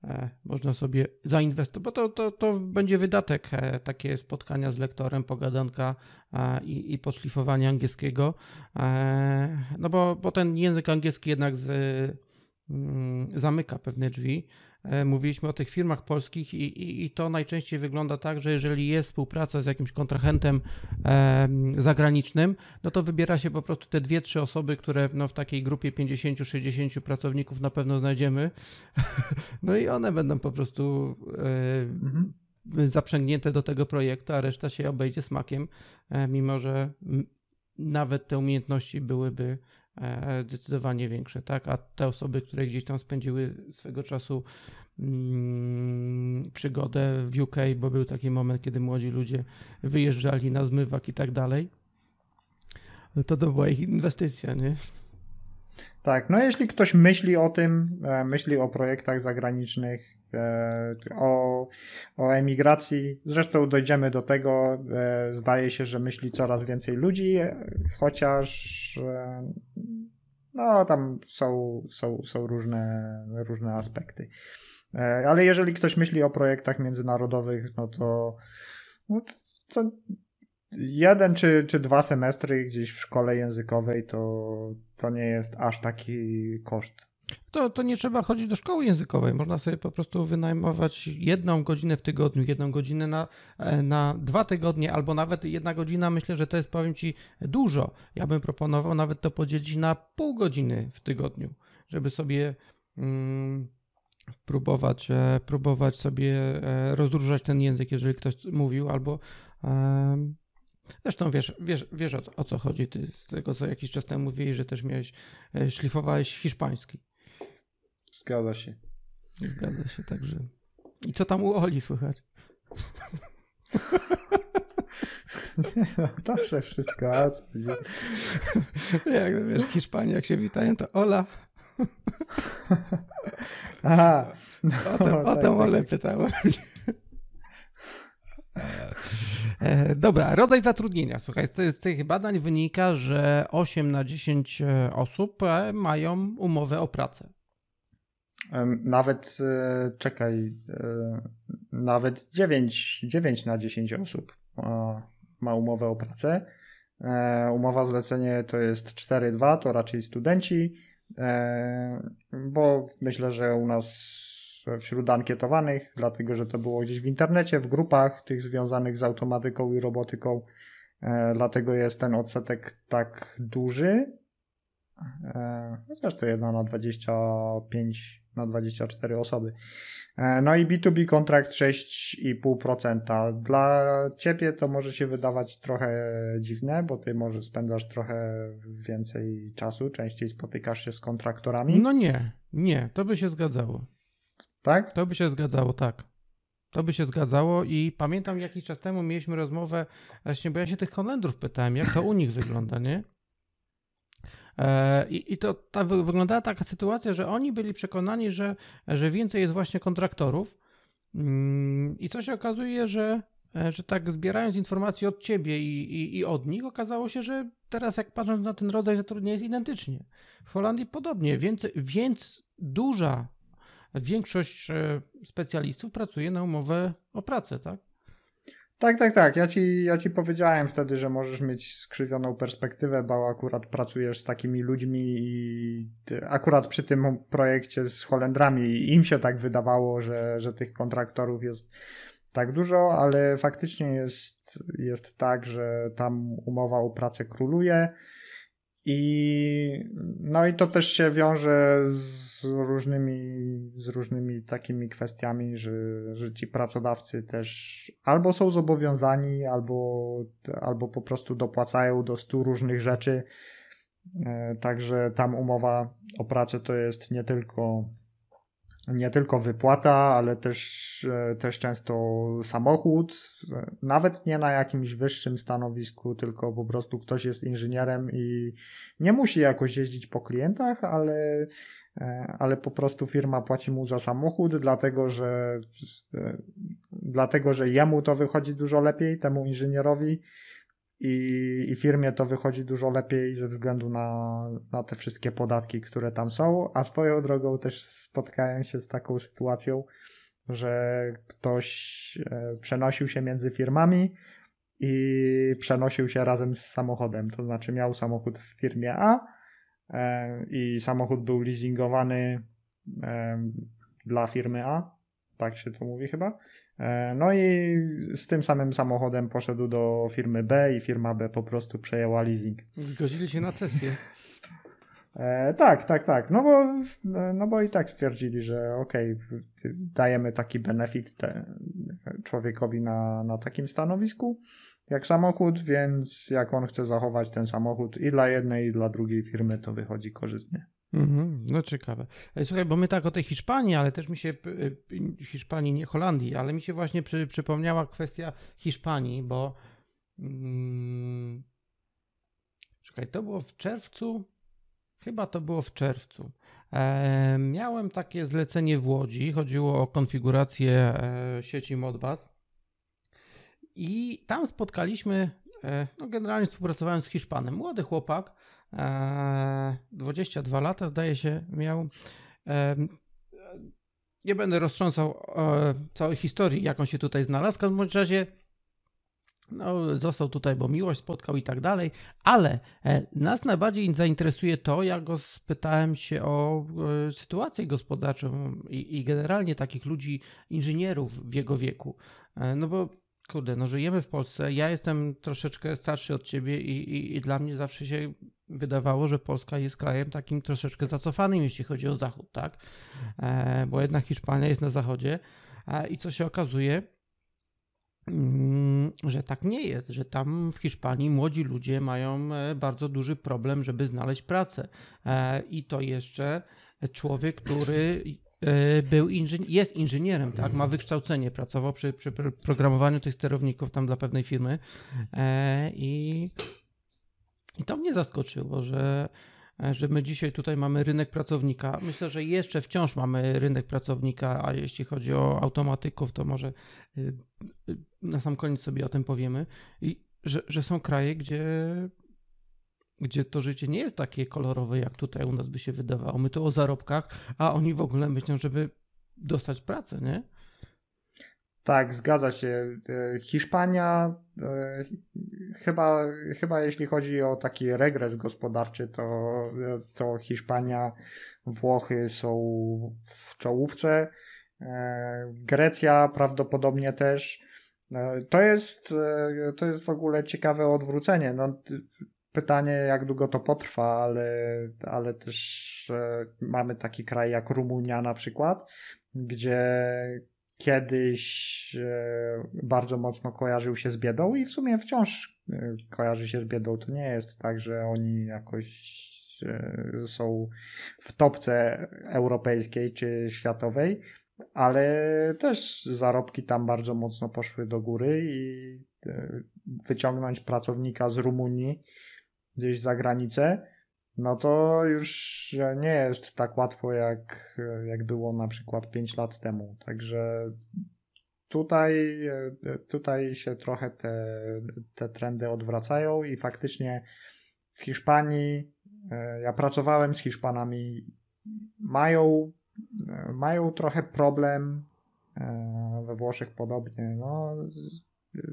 e, można sobie zainwestować, bo to, to, to będzie wydatek, e, takie spotkania z lektorem, pogadanka e, i, i podszlifowanie angielskiego, e, no bo, bo ten język angielski jednak z zamyka pewne drzwi. E, mówiliśmy o tych firmach polskich i, i, i, to najczęściej wygląda tak, że jeżeli jest współpraca z jakimś kontrahentem e, zagranicznym, no to wybiera się po prostu te dwie, trzy osoby, które no, w takiej grupie 50-60 pracowników na pewno znajdziemy. no i one będą po prostu e, mhm. zaprzęgnięte do tego projektu, a reszta się obejdzie smakiem, e, mimo że nawet te umiejętności byłyby zdecydowanie większe, tak? A te osoby, które gdzieś tam spędziły swego czasu mm, przygodę w UK, bo był taki moment, kiedy młodzi ludzie wyjeżdżali na zmywak i tak dalej, to to była ich inwestycja, nie? Tak, no jeśli ktoś myśli o tym, e, myśli o projektach zagranicznych, e, o, o emigracji, zresztą dojdziemy do tego, zdaje się, że myśli coraz więcej ludzi, chociaż no, tam są, są, są różne, różne aspekty. E, ale jeżeli ktoś myśli o projektach międzynarodowych, no to, no to, to jeden czy, czy dwa semestry gdzieś w szkole językowej to, to nie jest aż taki koszt to, to nie trzeba chodzić do szkoły językowej. Można sobie po prostu wynajmować jedną godzinę w tygodniu, jedną godzinę na, e, na dwa tygodnie, albo nawet jedna godzina. Myślę, że to jest, powiem Ci, dużo. Ja bym proponował nawet to podzielić na pół godziny w tygodniu, żeby sobie mm, próbować, e, próbować sobie e, rozróżniać ten język, jeżeli ktoś mówił, albo. Zresztą wiesz, wiesz, wiesz o, o, co chodzi. Ty z tego, co jakiś czas temu mówiłeś, że też miałeś, e, szlifowałeś hiszpański. Zgadza się. Zgadza się, także. I co tam u Oli słychać? No, dobrze wszystko, a co będzie? Jak wiesz, Hiszpanii, jak się witają, to Ola. Aha. No, o o tak, Olę tak. pytałem. E, dobra, rodzaj zatrudnienia. Słuchaj, z, tych badań wynika, że 8 na 10 e, osób e, mają umowę o pracę. Nawet, czekaj, nawet 9, 9 na 10 osób ma umowę o pracę. Umowa zlecenie to jest 4-2, to raczej studenci, bo myślę, że u nas wśród ankietowanych, dlatego że to było gdzieś w internecie, w grupach tych związanych z automatyką i robotyką. E, dlatego jest ten odsetek tak duży. E, chociaż to jedna na 25 na 24 osoby. E, no i B2B kontrakt 6,5%. Dla ciebie to może się wydawać trochę dziwne, bo ty może spędzasz trochę więcej czasu, częściej spotykasz się z kontraktorami. No nie, nie, to by się zgadzało. Tak? To by się zgadzało, tak. To by się zgadzało i pamiętam jakiś czas temu mieliśmy rozmowę, właśnie, bo ja się tych Holendrów pytałem, jak to u nich wygląda, nie? E, I, I to ta, wyglądała taka sytuacja, że oni byli przekonani, że, że więcej jest właśnie kontraktorów. Mm, I co się okazuje, że, e, że tak zbierając informacje od ciebie i, i, i od nich, okazało się, że teraz jak patrząc na ten rodzaj zatrudnienia jest identycznie. W Holandii podobnie, więc, więc duża większość e, specjalistów pracuje na umowę o pracę, tak? Tak, tak, tak. Ja ci, ja ci powiedziałem wtedy, że możesz mieć skrzywioną perspektywę, bo akurat pracujesz z takimi ludźmi i akurat przy tym projekcie z Holendrami im się tak wydawało, że, że tych kontraktorów jest tak dużo, ale faktycznie jest, jest tak, że tam umowa o pracę króluje I no i to też się wiąże z różnymi, z różnymi takimi kwestiami, że, że ci pracodawcy też albo są zobowiązani, albo, albo po prostu dopłacają do stu różnych rzeczy. E, także tam umowa o pracę to jest nie tylko nie tylko wypłata, ale też, e, też często samochód, nawet nie na jakimś wyższym stanowisku, tylko po prostu ktoś jest inżynierem i nie musi jakoś jeździć po klientach, ale, e, ale po prostu firma płaci mu za samochód, dlatego że, e, dlatego, że jemu to wychodzi dużo lepiej, temu inżynierowi, i, i firmie to wychodzi dużo lepiej ze względu na, na te wszystkie podatki, które tam są, a swoją drogą też spotkałem się z taką sytuacją, że ktoś e, przenosił się między firmami i przenosił się razem z samochodem, to znaczy miał samochód w firmie A e, i samochód był leasingowany e, dla firmy A, tak się to mówi chyba. E, no i z tym samym samochodem poszedł do firmy B i firma B po prostu przejęła leasing. Zgodzili się na cesję. E, tak, tak, tak. No bo, no bo i tak stwierdzili, że okej, okay, dajemy taki benefit te, człowiekowi na, na takim stanowisku jak samochód, więc jak on chce zachować ten samochód i dla jednej, i dla drugiej firmy, to wychodzi korzystnie. Mhm, no ciekawe. Słuchaj, bo my tak o tej Hiszpanii, ale też mi się, Hiszpanii, nie Holandii, ale mi się właśnie przy, przypomniała kwestia Hiszpanii, bo mm, czekaj, to było w czerwcu, chyba to było w czerwcu. E, miałem takie zlecenie w Łodzi, chodziło o konfigurację e, sieci Modbus i tam spotkaliśmy, e, no generalnie współpracowałem z Hiszpanem, młody chłopak, 22 e, lata zdaje się miał. E, nie będę roztrząsał całej historii, jak on się tutaj znalazł. W każdym razie no, został tutaj, bo miłość spotkał i tak dalej, ale e, nas najbardziej zainteresuje to, jak go spytałem się o sytuację gospodarczą i, i generalnie takich ludzi, inżynierów w jego wieku. No bo kurde, no żyjemy w Polsce, ja jestem troszeczkę starszy od ciebie i, i, i, dla mnie zawsze się wydawało, że Polska jest krajem takim troszeczkę zacofanym, jeśli chodzi o Zachód, tak? E, bo jednak Hiszpania jest na zachodzie e, i co się okazuje, mm, że tak nie jest, że tam w Hiszpanii młodzi ludzie mają e, bardzo duży problem, żeby znaleźć pracę. E, I to jeszcze człowiek, który był inżyni- jest inżynierem, tak? Ma wykształcenie, pracował przy, przy programowaniu tych sterowników tam dla pewnej firmy e, i, i to mnie zaskoczyło, że, że my dzisiaj tutaj mamy rynek pracownika. Myślę, że jeszcze wciąż mamy rynek pracownika, a jeśli chodzi o automatyków, to może y, y, na sam koniec sobie o tym powiemy. I że, że są kraje, gdzie gdzie to życie nie jest takie kolorowe, jak tutaj u nas by się wydawało. My tu o zarobkach, a oni w ogóle myślą, żeby dostać pracę, nie? Tak, zgadza się. E, Hiszpania, e, chyba, chyba jeśli chodzi o taki regres gospodarczy, to, to Hiszpania, Włochy są w czołówce. E, Grecja prawdopodobnie też. To jest, to jest w ogóle ciekawe odwrócenie. No, Pytanie, jak długo to potrwa, ale, ale też e, mamy taki kraj jak Rumunia na przykład, gdzie kiedyś e, bardzo mocno kojarzył się z biedą i w sumie wciąż e, kojarzy się z biedą. To nie jest tak, że oni jakoś są w topce europejskiej czy światowej, ale też zarobki tam bardzo mocno poszły do góry i wyciągnąć pracownika z Rumunii gdzieś za granicę, no to już nie jest tak łatwo, jak, jak było na przykład 5 lat temu. Także tutaj, tutaj się trochę te, te trendy odwracają i faktycznie w Hiszpanii, ja pracowałem z Hiszpanami, mają, mają trochę problem, we Włoszech podobnie. No,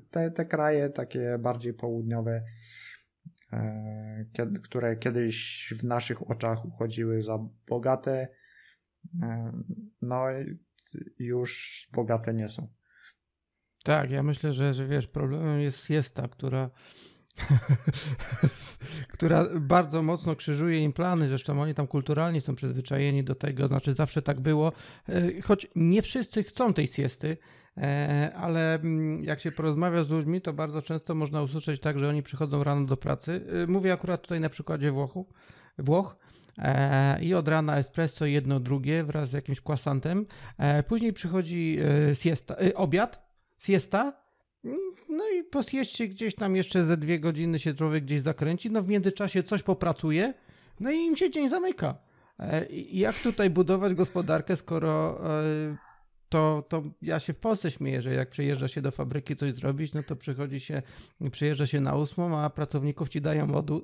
te, te kraje takie bardziej południowe E, które kiedyś w naszych oczach uchodziły za bogate, e, no już bogate nie są. Tak, ja myślę, że, że wiesz, problemem jest siesta, która która bardzo mocno krzyżuje im plany, zresztą oni tam kulturalnie są przyzwyczajeni do tego, znaczy zawsze tak było, e, choć nie wszyscy chcą tej siesty, e, ale mm, jak się porozmawia z ludźmi, to bardzo często można usłyszeć tak, że oni przychodzą rano do pracy. E, mówię akurat tutaj na przykładzie Włochów, Włoch, i od rana espresso jedno, drugie wraz z jakimś kwasantem. Później przychodzi siesta, obiad, siesta, no i po gdzieś tam jeszcze ze dwie godziny się człowiek gdzieś zakręci, no w międzyczasie coś popracuje, no i im się dzień zamyka. E, jak tutaj budować gospodarkę, skoro e, to, to ja się w Polsce śmieję, że jak przyjeżdża się do fabryki coś zrobić, no to przychodzi się, przyjeżdża się na ósmą, a pracowników ci dają od, e,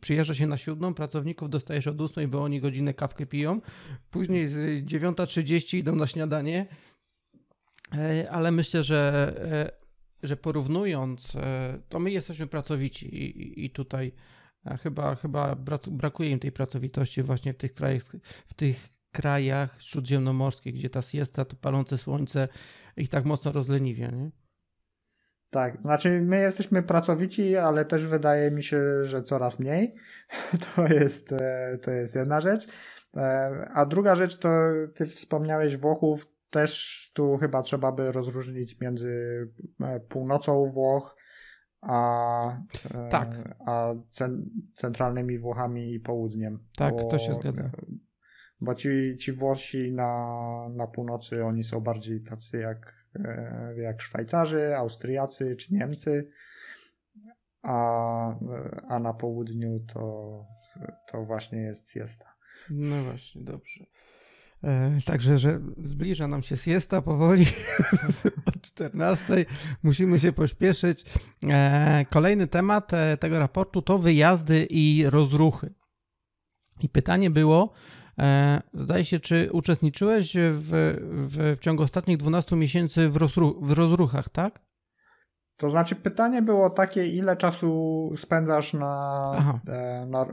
przyjeżdża się na siódmą, pracowników dostajesz od ósmej, bo oni godzinę kawkę piją, później z 9.30 idą na śniadanie, ale myślę, że że porównując, e, to my jesteśmy pracowici i, i tutaj e, chyba, chyba brakuje im tej pracowitości właśnie w tych krajach, w tych krajach śródziemnomorskich, gdzie ta siesta, to palące słońce ich tak mocno rozleniwia, nie? Tak, znaczy my jesteśmy pracowici, ale też wydaje mi się, że coraz mniej. To jest, e, to jest jedna rzecz. A druga rzecz to ty wspomniałeś Włochów, też tu chyba trzeba by rozróżnić między e, północą Włoch a, e, tak. a centralnymi Włochami i południem. Tak, bo, to się zgadza. Bo ci, ci Włosi na, na północy, oni są bardziej tacy jak, e, jak Szwajcarzy, Austriacy czy Niemcy, a, a na południu to, to właśnie jest siesta. No właśnie, dobrze. E, także, że zbliża nam się siesta powoli od 14. Musimy się pośpieszyć. E, kolejny temat e, tego raportu to wyjazdy i rozruchy. I pytanie było, zdaje się, czy uczestniczyłeś w, w, w ciągu ostatnich 12 miesięcy w, rozruch, w rozruchach, tak? To znaczy, pytanie było takie, ile czasu spędzasz na, na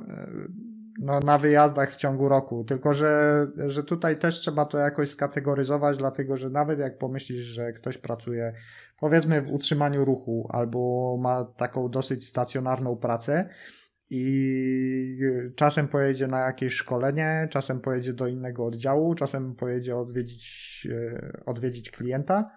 no, na wyjazdach w ciągu roku. Tylko, że, że tutaj też trzeba to jakoś skategoryzować, dlatego że nawet jak pomyślisz, że ktoś pracuje powiedzmy w utrzymaniu ruchu albo ma taką dosyć stacjonarną pracę i czasem pojedzie na jakieś szkolenie, czasem pojedzie do innego oddziału, czasem pojedzie odwiedzić, e, odwiedzić klienta,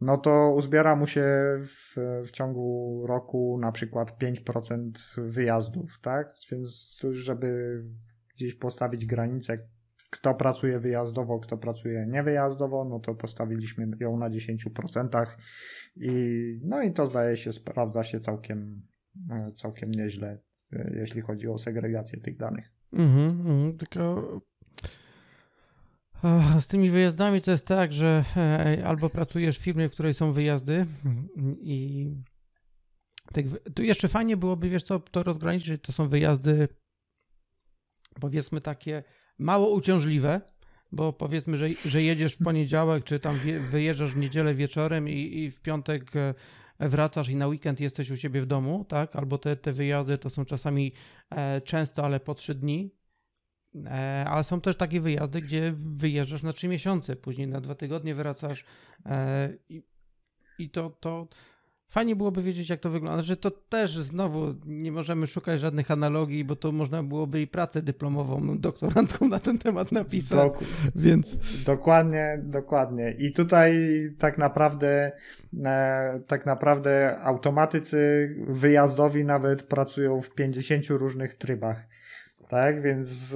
no to uzbiera mu się w, w ciągu roku na przykład 5% wyjazdów, tak? Więc żeby gdzieś postawić granicę, kto pracuje wyjazdowo, kto pracuje niewyjazdowo, no to postawiliśmy ją na 10% i no i to zdaje się sprawdza się całkiem, e, całkiem nieźle, e, jeśli chodzi o segregację tych danych. Mhm, mhm, tylko z tymi wyjazdami to jest tak, że e, albo pracujesz w firmie, w której są wyjazdy i tak, tu jeszcze fajnie byłoby, wiesz co, to rozgraniczyć, to są wyjazdy powiedzmy takie mało uciążliwe, bo powiedzmy, że, że jedziesz w poniedziałek, czy tam wyjeżdżasz w niedzielę wieczorem i, i w piątek e, wracasz i na weekend jesteś u siebie w domu, tak? Albo te, te wyjazdy to są czasami e, często, ale po trzy dni, ale są też takie wyjazdy, gdzie wyjeżdżasz na trzy miesiące, później na dwa tygodnie wracasz e, i, i to, to fajnie byłoby wiedzieć, jak to wygląda. Że to też znowu nie możemy szukać żadnych analogii, bo to można byłoby i pracę dyplomową doktorancką na ten temat napisać. Dok więc... Dokładnie, dokładnie. I tutaj tak naprawdę e, tak naprawdę automatycy wyjazdowi nawet pracują w 50 różnych trybach tak? Więc z,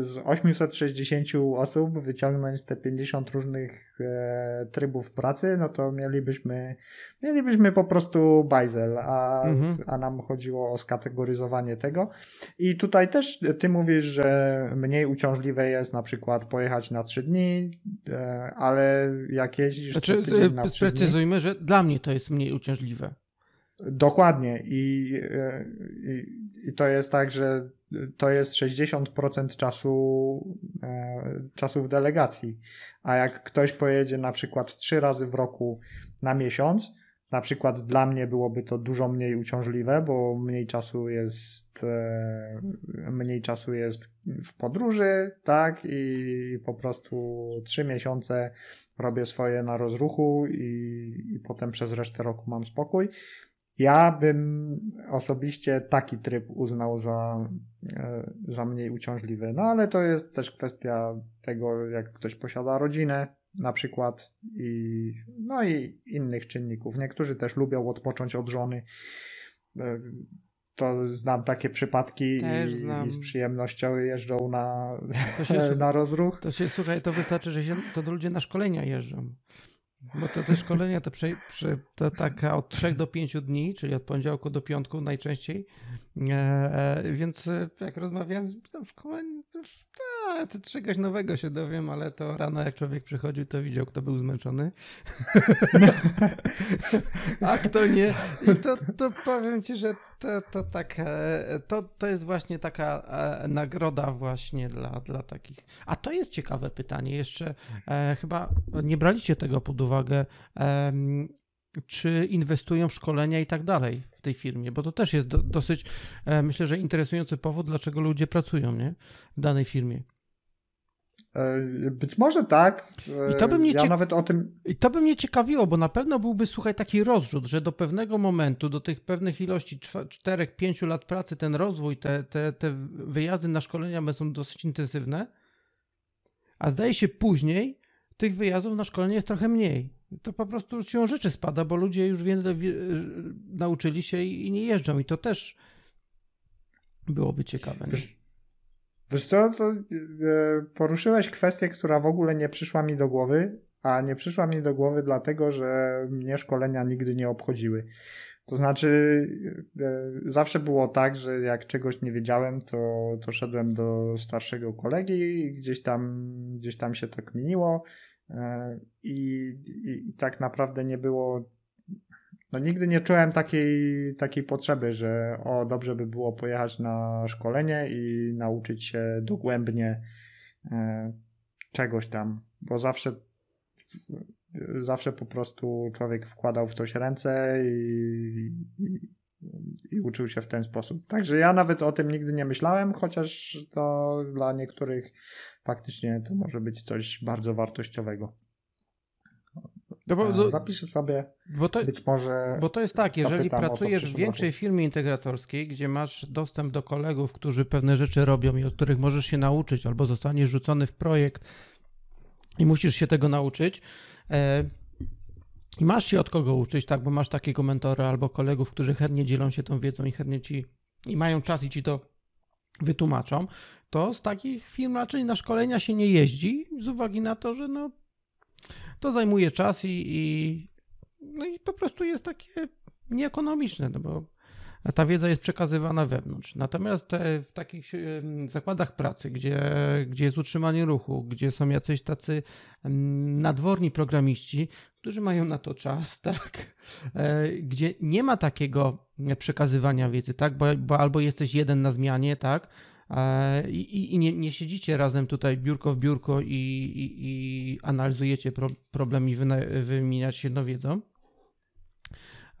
z 860 osób wyciągnąć te 50 różnych e, trybów pracy, no to mielibyśmy, mielibyśmy po prostu bajzel, a, mhm. a nam chodziło o skategoryzowanie tego. I tutaj też ty mówisz, że mniej uciążliwe jest na przykład pojechać na 3 dni, e, ale jak jeździsz znaczy, tydzień na Sprecyzujmy, dni, że dla mnie to jest mniej uciążliwe. Dokładnie. I, e, i, I, to jest tak, że to jest 60% czasu, e, czasu w delegacji. A jak ktoś pojedzie na przykład trzy razy w roku na miesiąc, na przykład dla mnie byłoby to dużo mniej uciążliwe, bo mniej czasu jest e, mniej czasu jest w podróży, tak? I po prostu trzy miesiące robię swoje na rozruchu i, i potem przez resztę roku mam spokój Ja bym osobiście taki tryb uznał za, e, za mniej uciążliwy. No ale to jest też kwestia tego, jak ktoś posiada rodzinę, na przykład, i, no i innych czynników. Niektórzy też lubią odpocząć od żony. E, to znam takie przypadki i, znam. i, z przyjemnością jeżdżą na, się, na rozruch. To się, słuchaj, to wystarczy, że się, to ludzie na szkolenia jeżdżą. Bo to te szkolenia to, prze, prze, to taka od 3 do 5 dni, czyli od poniedziałku do piątku najczęściej. E, e, więc e, jak rozmawiałem z w szkoleniu, to, ta, to czegoś nowego się dowiem, ale to rano jak człowiek przychodził, to widział, kto był zmęczony. A kto nie. I to, to powiem ci, że to, to tak, e, to, to jest właśnie taka e, nagroda właśnie dla, dla takich. A to jest ciekawe pytanie. Jeszcze e, chyba nie braliście tego pod uwagę. E, czy inwestują w szkolenia i tak dalej w tej firmie, bo to też jest do, dosyć, e, myślę, że interesujący powód, dlaczego ludzie pracują nie? w danej firmie. E, być może tak. I to by mnie ja nawet o tym. I to by mnie ciekawiło, bo na pewno byłby, słuchaj, taki rozrzut, że do pewnego momentu, do tych pewnych ilości 4-5 lat pracy, ten rozwój, te, te, te wyjazdy na szkolenia będą dosyć intensywne, a zdaje się później tych wyjazdów na szkolenie jest trochę mniej. To po prostu się rzeczy spada, bo ludzie już wie, nauczyli się i nie jeżdżą i to też byłoby ciekawe. Wiesz, wiesz co, to e, poruszyłeś kwestię, która w ogóle nie przyszła mi do głowy, a nie przyszła mi do głowy dlatego, że mnie szkolenia nigdy nie obchodziły. To znaczy, e, zawsze było tak, że jak czegoś nie wiedziałem, to, to szedłem do starszego kolegi i gdzieś tam, gdzieś tam się to kminiło. E, I, i, I, tak naprawdę nie było. No nigdy nie czułem takiej, takiej potrzeby, że o, dobrze by było pojechać na szkolenie i nauczyć się dogłębnie e, czegoś tam, bo zawsze zawsze po prostu człowiek wkładał w coś ręce i, i, i, uczył się w ten sposób. Także ja nawet o tym nigdy nie myślałem, chociaż to dla niektórych faktycznie to może być coś bardzo wartościowego. No bo, do, Zapiszę sobie, bo to, być może. Bo to jest tak, jeżeli pracujesz w większej roku. firmie integratorskiej, gdzie masz dostęp do kolegów, którzy pewne rzeczy robią i od których możesz się nauczyć, albo zostaniesz rzucony w projekt i musisz się tego nauczyć, e, i masz się od kogo uczyć, tak, bo masz takiego mentora albo kolegów, którzy chętnie dzielą się tą wiedzą i chętnie ci i mają czas i ci to wytłumaczą, to z takich firm raczej na szkolenia się nie jeździ, z uwagi na to, że no, to zajmuje czas i, i, no i po prostu jest takie nieekonomiczne, no bo ta wiedza jest przekazywana wewnątrz. Natomiast te, w takich zakładach pracy, gdzie, gdzie jest utrzymanie ruchu, gdzie są jacyś tacy nadworni programiści, którzy mają na to czas, tak, e, gdzie nie ma takiego przekazywania wiedzy, tak, bo, bo albo jesteś jeden na zmianie, tak, e, i, i nie, nie, siedzicie razem tutaj biurko w biurko i, i, analizujecie pro, problem i wymieniać się jedną wiedzą,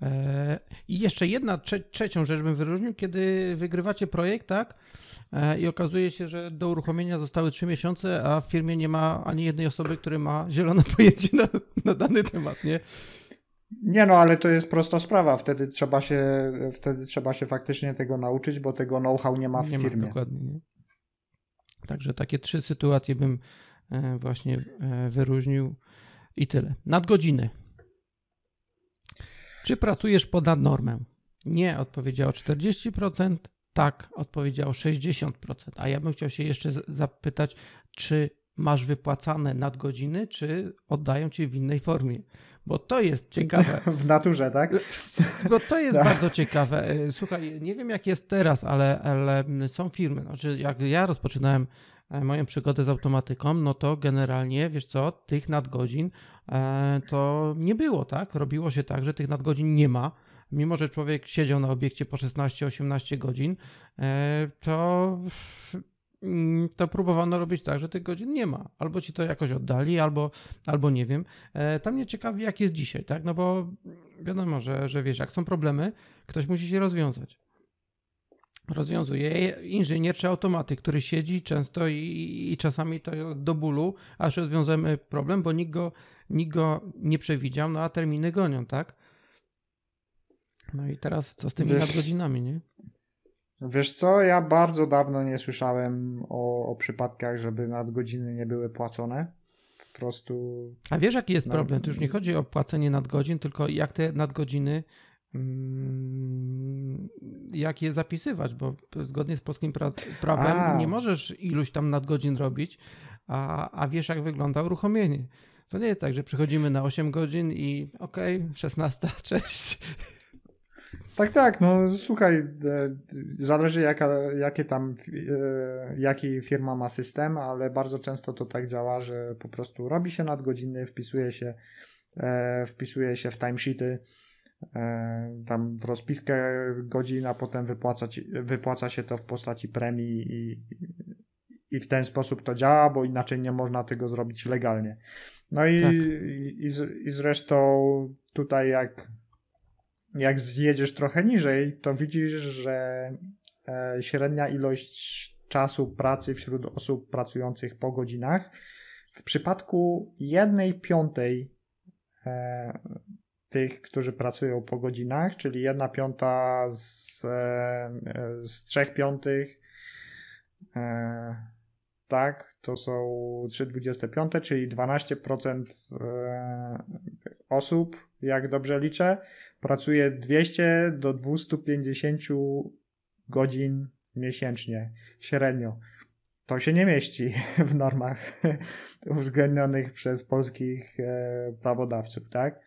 E, I jeszcze jedna, trze trzecią rzecz bym wyróżnił, kiedy wygrywacie projekt, tak? E, I okazuje się, że do uruchomienia zostały trzy miesiące, a w firmie nie ma ani jednej osoby, która ma zielone pojęcie na, na dany temat, nie? Nie no, ale to jest prosta sprawa. Wtedy trzeba się, wtedy trzeba się faktycznie tego nauczyć, bo tego know-how nie ma w nie firmie. Ma, dokładnie. Nie? Także takie trzy sytuacje bym e, właśnie wyróżnił i tyle. Nadgodziny. Czy pracujesz ponad normę? Nie, odpowiedziało 40%, tak, odpowiedziało 60%. A ja bym chciał się jeszcze zapytać, czy masz wypłacane nadgodziny, czy oddają ci w innej formie? Bo to jest ciekawe. W naturze, tak? Bo to jest no. bardzo ciekawe. E, słuchaj, nie wiem jak jest teraz, ale, ale są firmy. Znaczy, jak ja rozpoczynałem e, moją przygodę z automatyką, no to generalnie, wiesz co, tych nadgodzin E, to nie było tak. Robiło się tak, że tych nadgodzin nie ma. Mimo, że człowiek siedział na obiekcie po 16-18 godzin, to, to próbowano robić tak, że tych godzin nie ma. Albo ci to jakoś oddali, albo, albo nie wiem. E, tam mnie ciekawi, jak jest dzisiaj, tak? No bo wiadomo, że, że wiesz, jak są problemy, ktoś musi się rozwiązać rozwiązuje inżynier czy automatyk, który siedzi często i, i, czasami to do bólu, aż rozwiązujemy problem, bo nikt go nikt go nie przewidział, no a terminy gonią, tak? No i teraz co z tymi Wiesz, nadgodzinami, nie? Wiesz co, ja bardzo dawno nie słyszałem o, o przypadkach, żeby nadgodziny nie były płacone. Po prostu. A wiesz, jaki jest problem? To już nie chodzi o płacenie nadgodzin, tylko jak te nadgodziny mm, jak je zapisywać, bo zgodnie z polskim prawem a. nie możesz iluś tam nadgodzin robić, a, a wiesz, jak wygląda uruchomienie. To nie jest tak, że przychodzimy na 8 godzin i okej, okay, 16, cześć. Tak, tak, no słuchaj, e, zależy jaka, jakie tam, e, jaki firma ma system, ale bardzo często to tak działa, że po prostu robi się nadgodziny, wpisuje się, e, wpisuje się w timesheety, tam w rozpiskę godzin, a potem wypłaca, wypłaca się to w postaci premii i, i w ten sposób to działa, bo inaczej nie można tego zrobić legalnie. No i, tak. i, i zresztą tutaj jak jak zjedziesz trochę niżej, to widzisz, że e, średnia ilość czasu pracy wśród osób pracujących po godzinach w przypadku jednej piątej e, tych, którzy pracują po godzinach, czyli jedna piąta z, e, z trzech piątych, tak, to są 3,25, czyli 12% osób jak dobrze liczę, pracuje 200 do 250 godzin miesięcznie, średnio. To się nie mieści w normach uwzględnionych przez polskich e, prawodawców, tak?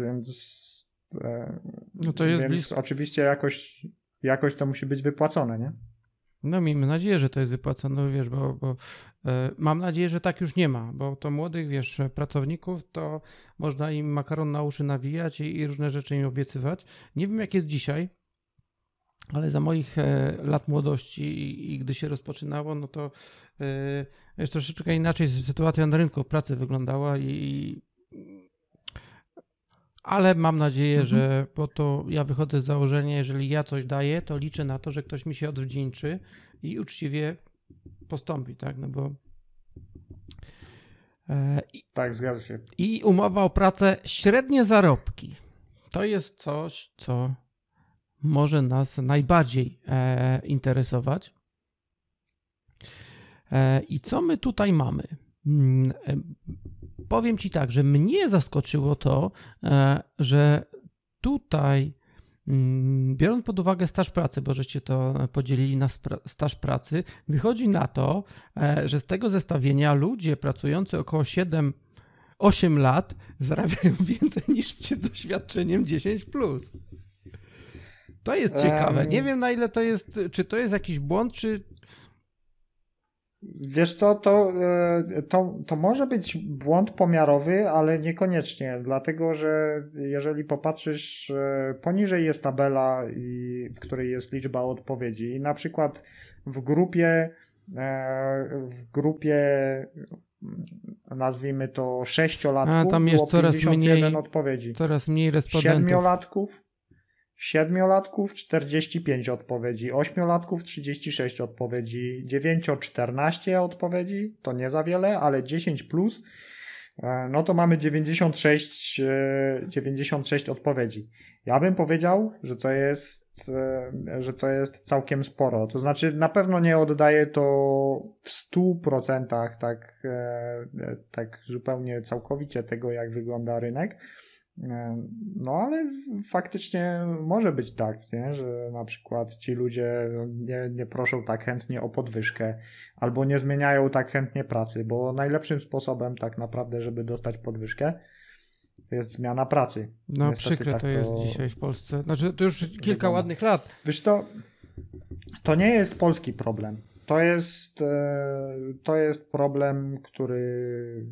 Więc, e, no to jest więc blisko. oczywiście jakoś, jakoś to musi być wypłacone, nie? No miejmy nadzieję, że to jest wypłacone, wiesz, bo, bo e, mam nadzieję, że tak już nie ma, bo to młodych, wiesz, pracowników to można im makaron na uszy nawijać i, i różne rzeczy im obiecywać. Nie wiem jak jest dzisiaj, ale za moich e, lat młodości i, i gdy się rozpoczynało, no to wiesz, troszeczkę inaczej sytuacja na rynku pracy wyglądała i, ale mam nadzieję, mhm. że bo to ja wychodzę z założenia, jeżeli ja coś daję, to liczę na to, że ktoś mi się odwdzięczy i uczciwie postąpi, tak? No bo. E, tak, zgadza się. I umowa o pracę średnie zarobki. To jest coś, co może nas najbardziej e, interesować. E, I co my tutaj mamy? Mm, powiem Ci tak, że mnie zaskoczyło to, e, że tutaj, mm, biorąc pod uwagę staż pracy, bo żeście to podzielili na staż pracy, wychodzi na to, e, że z tego zestawienia ludzie pracujący około 7 8 lat zarabiają więcej niż ci z doświadczeniem 10. Plus. To jest ciekawe. Nie wiem na ile to jest, czy to jest jakiś błąd, czy, Wiesz co, to, e, to, to może być błąd pomiarowy, ale niekoniecznie, dlatego że jeżeli popatrzysz, e, poniżej jest tabela, w której jest liczba odpowiedzi i na przykład w grupie e, w grupie nazwijmy to sześciolatków A, tam jest było coraz 51 mniej, odpowiedzi. Coraz mniej respondentów. Siedmiolatków Siedmiolatków 45 odpowiedzi, ośmiolatków 36 odpowiedzi, dziewięcio 14 odpowiedzi, to nie za wiele, ale 10 plus, e, no to mamy 96, 96 e, odpowiedzi. Ja bym powiedział, że to jest, e, że to jest całkiem sporo. To znaczy, na pewno nie oddaje to w 100% tak, tak zupełnie całkowicie tego, jak wygląda rynek no ale faktycznie może być tak, nie? że na przykład ci ludzie nie, nie proszą tak chętnie o podwyżkę albo nie zmieniają tak chętnie pracy, bo najlepszym sposobem tak naprawdę, żeby dostać podwyżkę jest zmiana pracy. No Niestety przykre tak to jest to... dzisiaj w Polsce. Znaczy to już kilka wygląda. ładnych lat. Wiesz to, to nie jest polski problem. To jest, e, to jest problem, który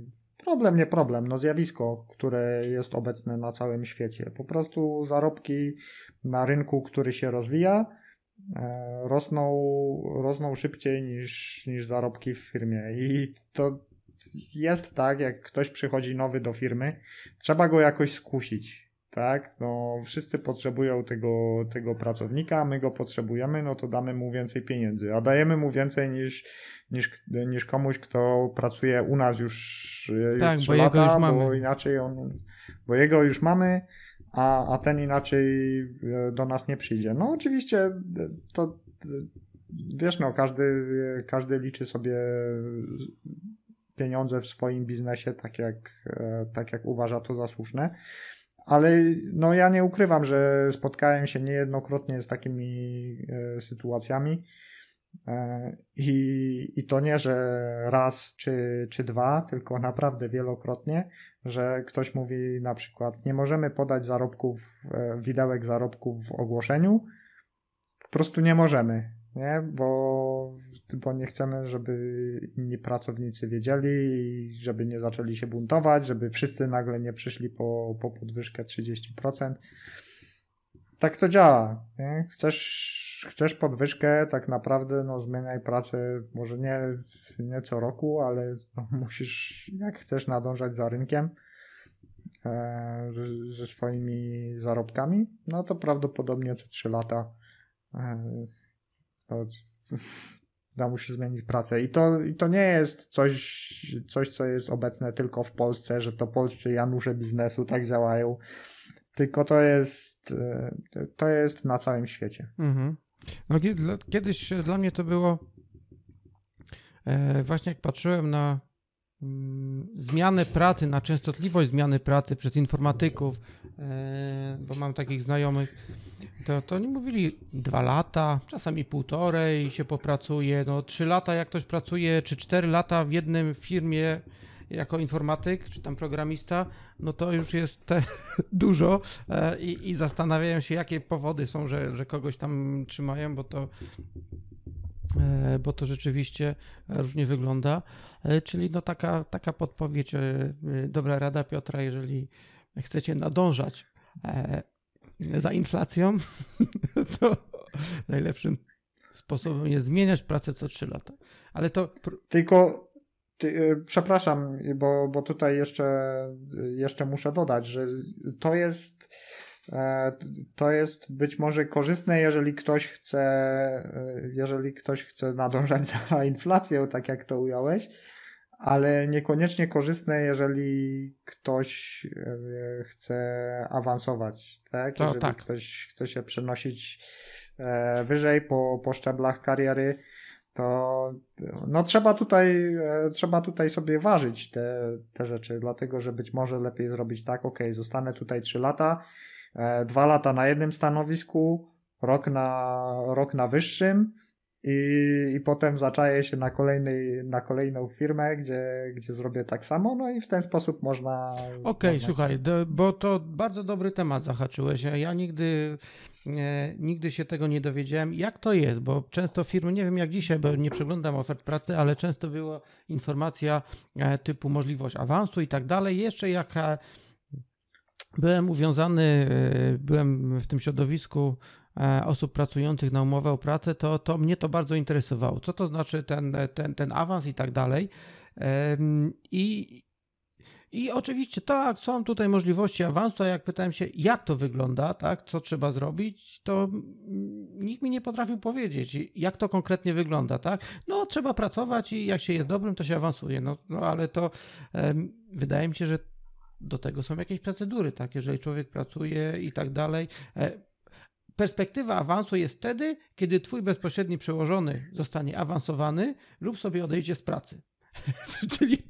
problem, nie problem, no zjawisko, które jest obecne na całym świecie. Po prostu zarobki na rynku, który się rozwija, e, rosną, rosną szybciej niż, niż zarobki w firmie. I to jest tak, jak ktoś przychodzi nowy do firmy, trzeba go jakoś skusić tak? No, wszyscy potrzebują tego, tego pracownika, my go potrzebujemy, no to damy mu więcej pieniędzy, a dajemy mu więcej niż, niż, niż komuś, kto pracuje u nas już, tak, już bo lata, bo inaczej on, bo jego już mamy, a, a ten inaczej do nas nie przyjdzie. No oczywiście to wiesz, no każdy, każdy liczy sobie pieniądze w swoim biznesie tak jak, tak jak uważa to za słuszne. Ale no ja nie ukrywam, że spotkałem się niejednokrotnie z takimi e, sytuacjami. E, I, I to nie, że raz czy, czy dwa, tylko naprawdę wielokrotnie, że ktoś mówi na przykład, nie możemy podać zarobków, e, widełek zarobków w ogłoszeniu, po prostu nie możemy nie? Bo, bo nie chcemy, żeby inni pracownicy wiedzieli żeby nie zaczęli się buntować, żeby wszyscy nagle nie przyszli po, po podwyżkę 30%. Tak to działa. Nie? Chcesz, chcesz podwyżkę, tak naprawdę no, zmieniaj pracę, może nie, nie co roku, ale no, musisz, jak chcesz nadążać za rynkiem e, ze, ze swoimi zarobkami, no to prawdopodobnie co 3 lata e, da musi zmienić pracę. I to, I to nie jest coś, coś, co jest obecne tylko w Polsce, że to polscy Janusze biznesu tak działają, tylko to jest, e, to jest na całym świecie. Mhm. No, kiedyś dla mnie to było e, właśnie jak patrzyłem na zmianę pracy, na częstotliwość zmiany pracy przez informatyków, e, bo mam takich znajomych, to, to oni mówili dwa lata, czasami półtorej się popracuje, no trzy lata jak ktoś pracuje, czy cztery lata w jednym firmie jako informatyk, czy tam programista, no to już jest dużo e, i, i zastanawiają się, jakie powody są, że, że kogoś tam trzymają, bo to bo to rzeczywiście różnie wygląda. E, czyli no taka, taka podpowiedź, dobra rada Piotra, jeżeli chcecie nadążać za inflacją, to najlepszym sposobem jest zmieniać pracę co 3 lata. Ale to. Tylko. Ty, przepraszam, bo, bo tutaj jeszcze, jeszcze muszę dodać, że to jest e, to jest być może korzystne, jeżeli ktoś chce, e, jeżeli ktoś chce nadążać za inflacją, tak jak to ująłeś, ale niekoniecznie korzystne, jeżeli ktoś e, chce awansować, tak? To, jeżeli tak. ktoś chce się przenosić e, wyżej po, po szczeblach kariery, to no trzeba tutaj, e, trzeba tutaj sobie ważyć te, te rzeczy, dlatego że być może lepiej zrobić tak, ok, zostanę tutaj 3 lata, dwa lata na jednym stanowisku, rok na, rok na wyższym, i, i potem zaczaję się na, kolejnej, na kolejną firmę, gdzie, gdzie zrobię tak samo, no i w ten sposób można. Okej, okay, słuchaj, do, bo to bardzo dobry temat zahaczyłeś. Ja nigdy, nie, nigdy się tego nie dowiedziałem, jak to jest, bo często firmy, nie wiem jak dzisiaj, bo nie przeglądam ofert pracy, ale często była informacja e, typu możliwość awansu i tak dalej. Jeszcze jak e, byłem uwiązany, e, byłem w tym środowisku E, osób pracujących na umowę o pracę, to, to mnie to bardzo interesowało. Co to znaczy ten, ten, ten awans i tak dalej. I, i oczywiście tak, są tutaj możliwości awansu, a jak pytałem się, jak to wygląda, tak, co trzeba zrobić, to nikt mi nie potrafił powiedzieć, jak to konkretnie wygląda, tak. No, trzeba pracować i jak się jest dobrym, to się awansuje. No, no ale to wydaje mi się, że do tego są jakieś procedury, tak, jeżeli człowiek pracuje i tak dalej. E, perspektywa awansu jest wtedy, kiedy twój bezpośredni przełożony zostanie awansowany lub sobie odejdzie z pracy. Czyli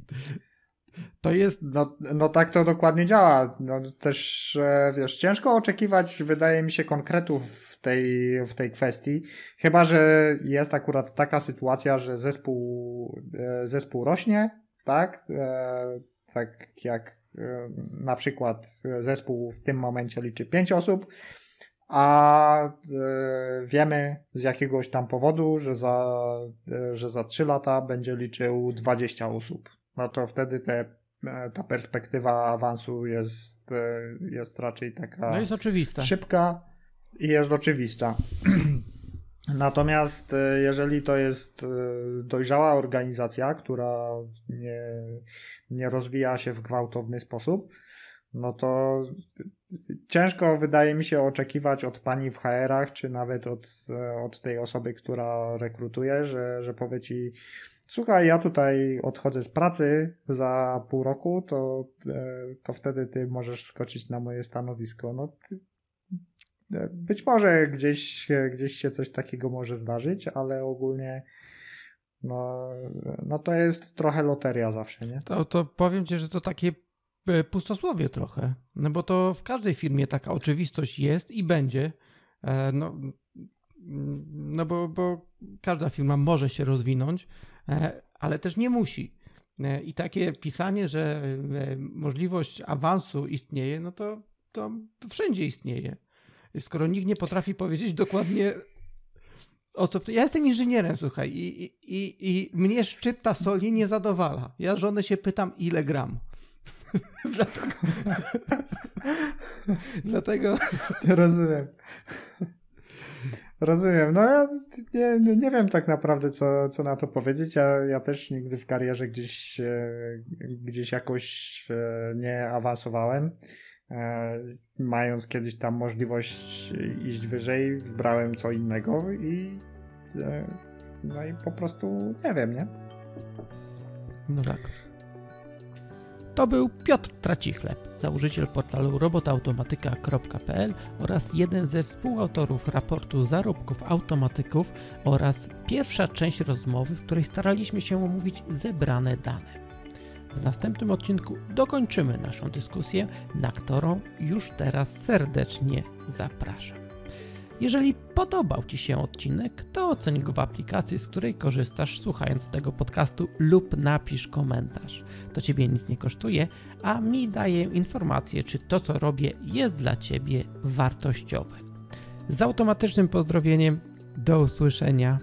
to jest. No, no tak to dokładnie działa. No, też e, wiesz, ciężko oczekiwać, wydaje mi się, konkretów w tej, w tej kwestii. Chyba, że jest akurat taka sytuacja, że zespół, e, zespół rośnie, tak? Tak jak na przykład zespół w tym momencie liczy 5 osób a e, wiemy z jakiegoś tam powodu, że za, e, że za 3 lata będzie liczył 20 osób. No to wtedy te, e, ta perspektywa awansu jest, jest raczej taka no jest oczywista. szybka i jest oczywista. Natomiast jeżeli to jest dojrzała organizacja, która nie, nie rozwija się w gwałtowny sposób, no to ciężko wydaje mi się oczekiwać od pani w HR-ach, czy nawet od, od tej osoby, która rekrutuje, że, że powie ci, słuchaj, ja tutaj odchodzę z pracy za pół roku, to, e, to wtedy ty możesz skoczyć na moje stanowisko. No, e, być może gdzieś, gdzieś się coś takiego może zdarzyć, ale ogólnie no, no to jest trochę loteria zawsze, nie? To, to powiem ci, że to takie e, pustosłowie trochę, no bo to w każdej firmie taka oczywistość jest i będzie. No, no bo, bo każda firma może się rozwinąć, e, ale też nie musi. E, I takie pisanie, że e, możliwość awansu istnieje, no to, to wszędzie istnieje. Skoro nikt nie potrafi powiedzieć dokładnie o co. Ja jestem inżynierem, słuchaj, i, i, i mnie szczypta soli nie zadowala. Ja żonę się pytam, ile gram. Dlatego. Dlatego. Rozumiem. Rozumiem. No ja nie, nie wiem tak naprawdę, co, co na to powiedzieć. Ja, ja też nigdy w karierze gdzieś, gdzieś jakoś e, nie awansowałem. Mając kiedyś tam możliwość iść wyżej, wybrałem co innego i e, no i po prostu nie wiem, nie? No tak. To był Piotr Tracichleb, założyciel portalu robotautomatyka.pl oraz jeden ze współautorów raportu zarobków automatyków oraz pierwsza część rozmowy, w której staraliśmy się omówić zebrane dane. W następnym odcinku dokończymy naszą dyskusję, na którą już teraz serdecznie zapraszam. Jeżeli podobał Ci się odcinek, to oceń go w aplikacji, z której korzystasz słuchając tego podcastu lub napisz komentarz. To Ciebie nic nie kosztuje, a mi daje informację, czy to co robię jest dla Ciebie wartościowe. Z automatycznym pozdrowieniem, do usłyszenia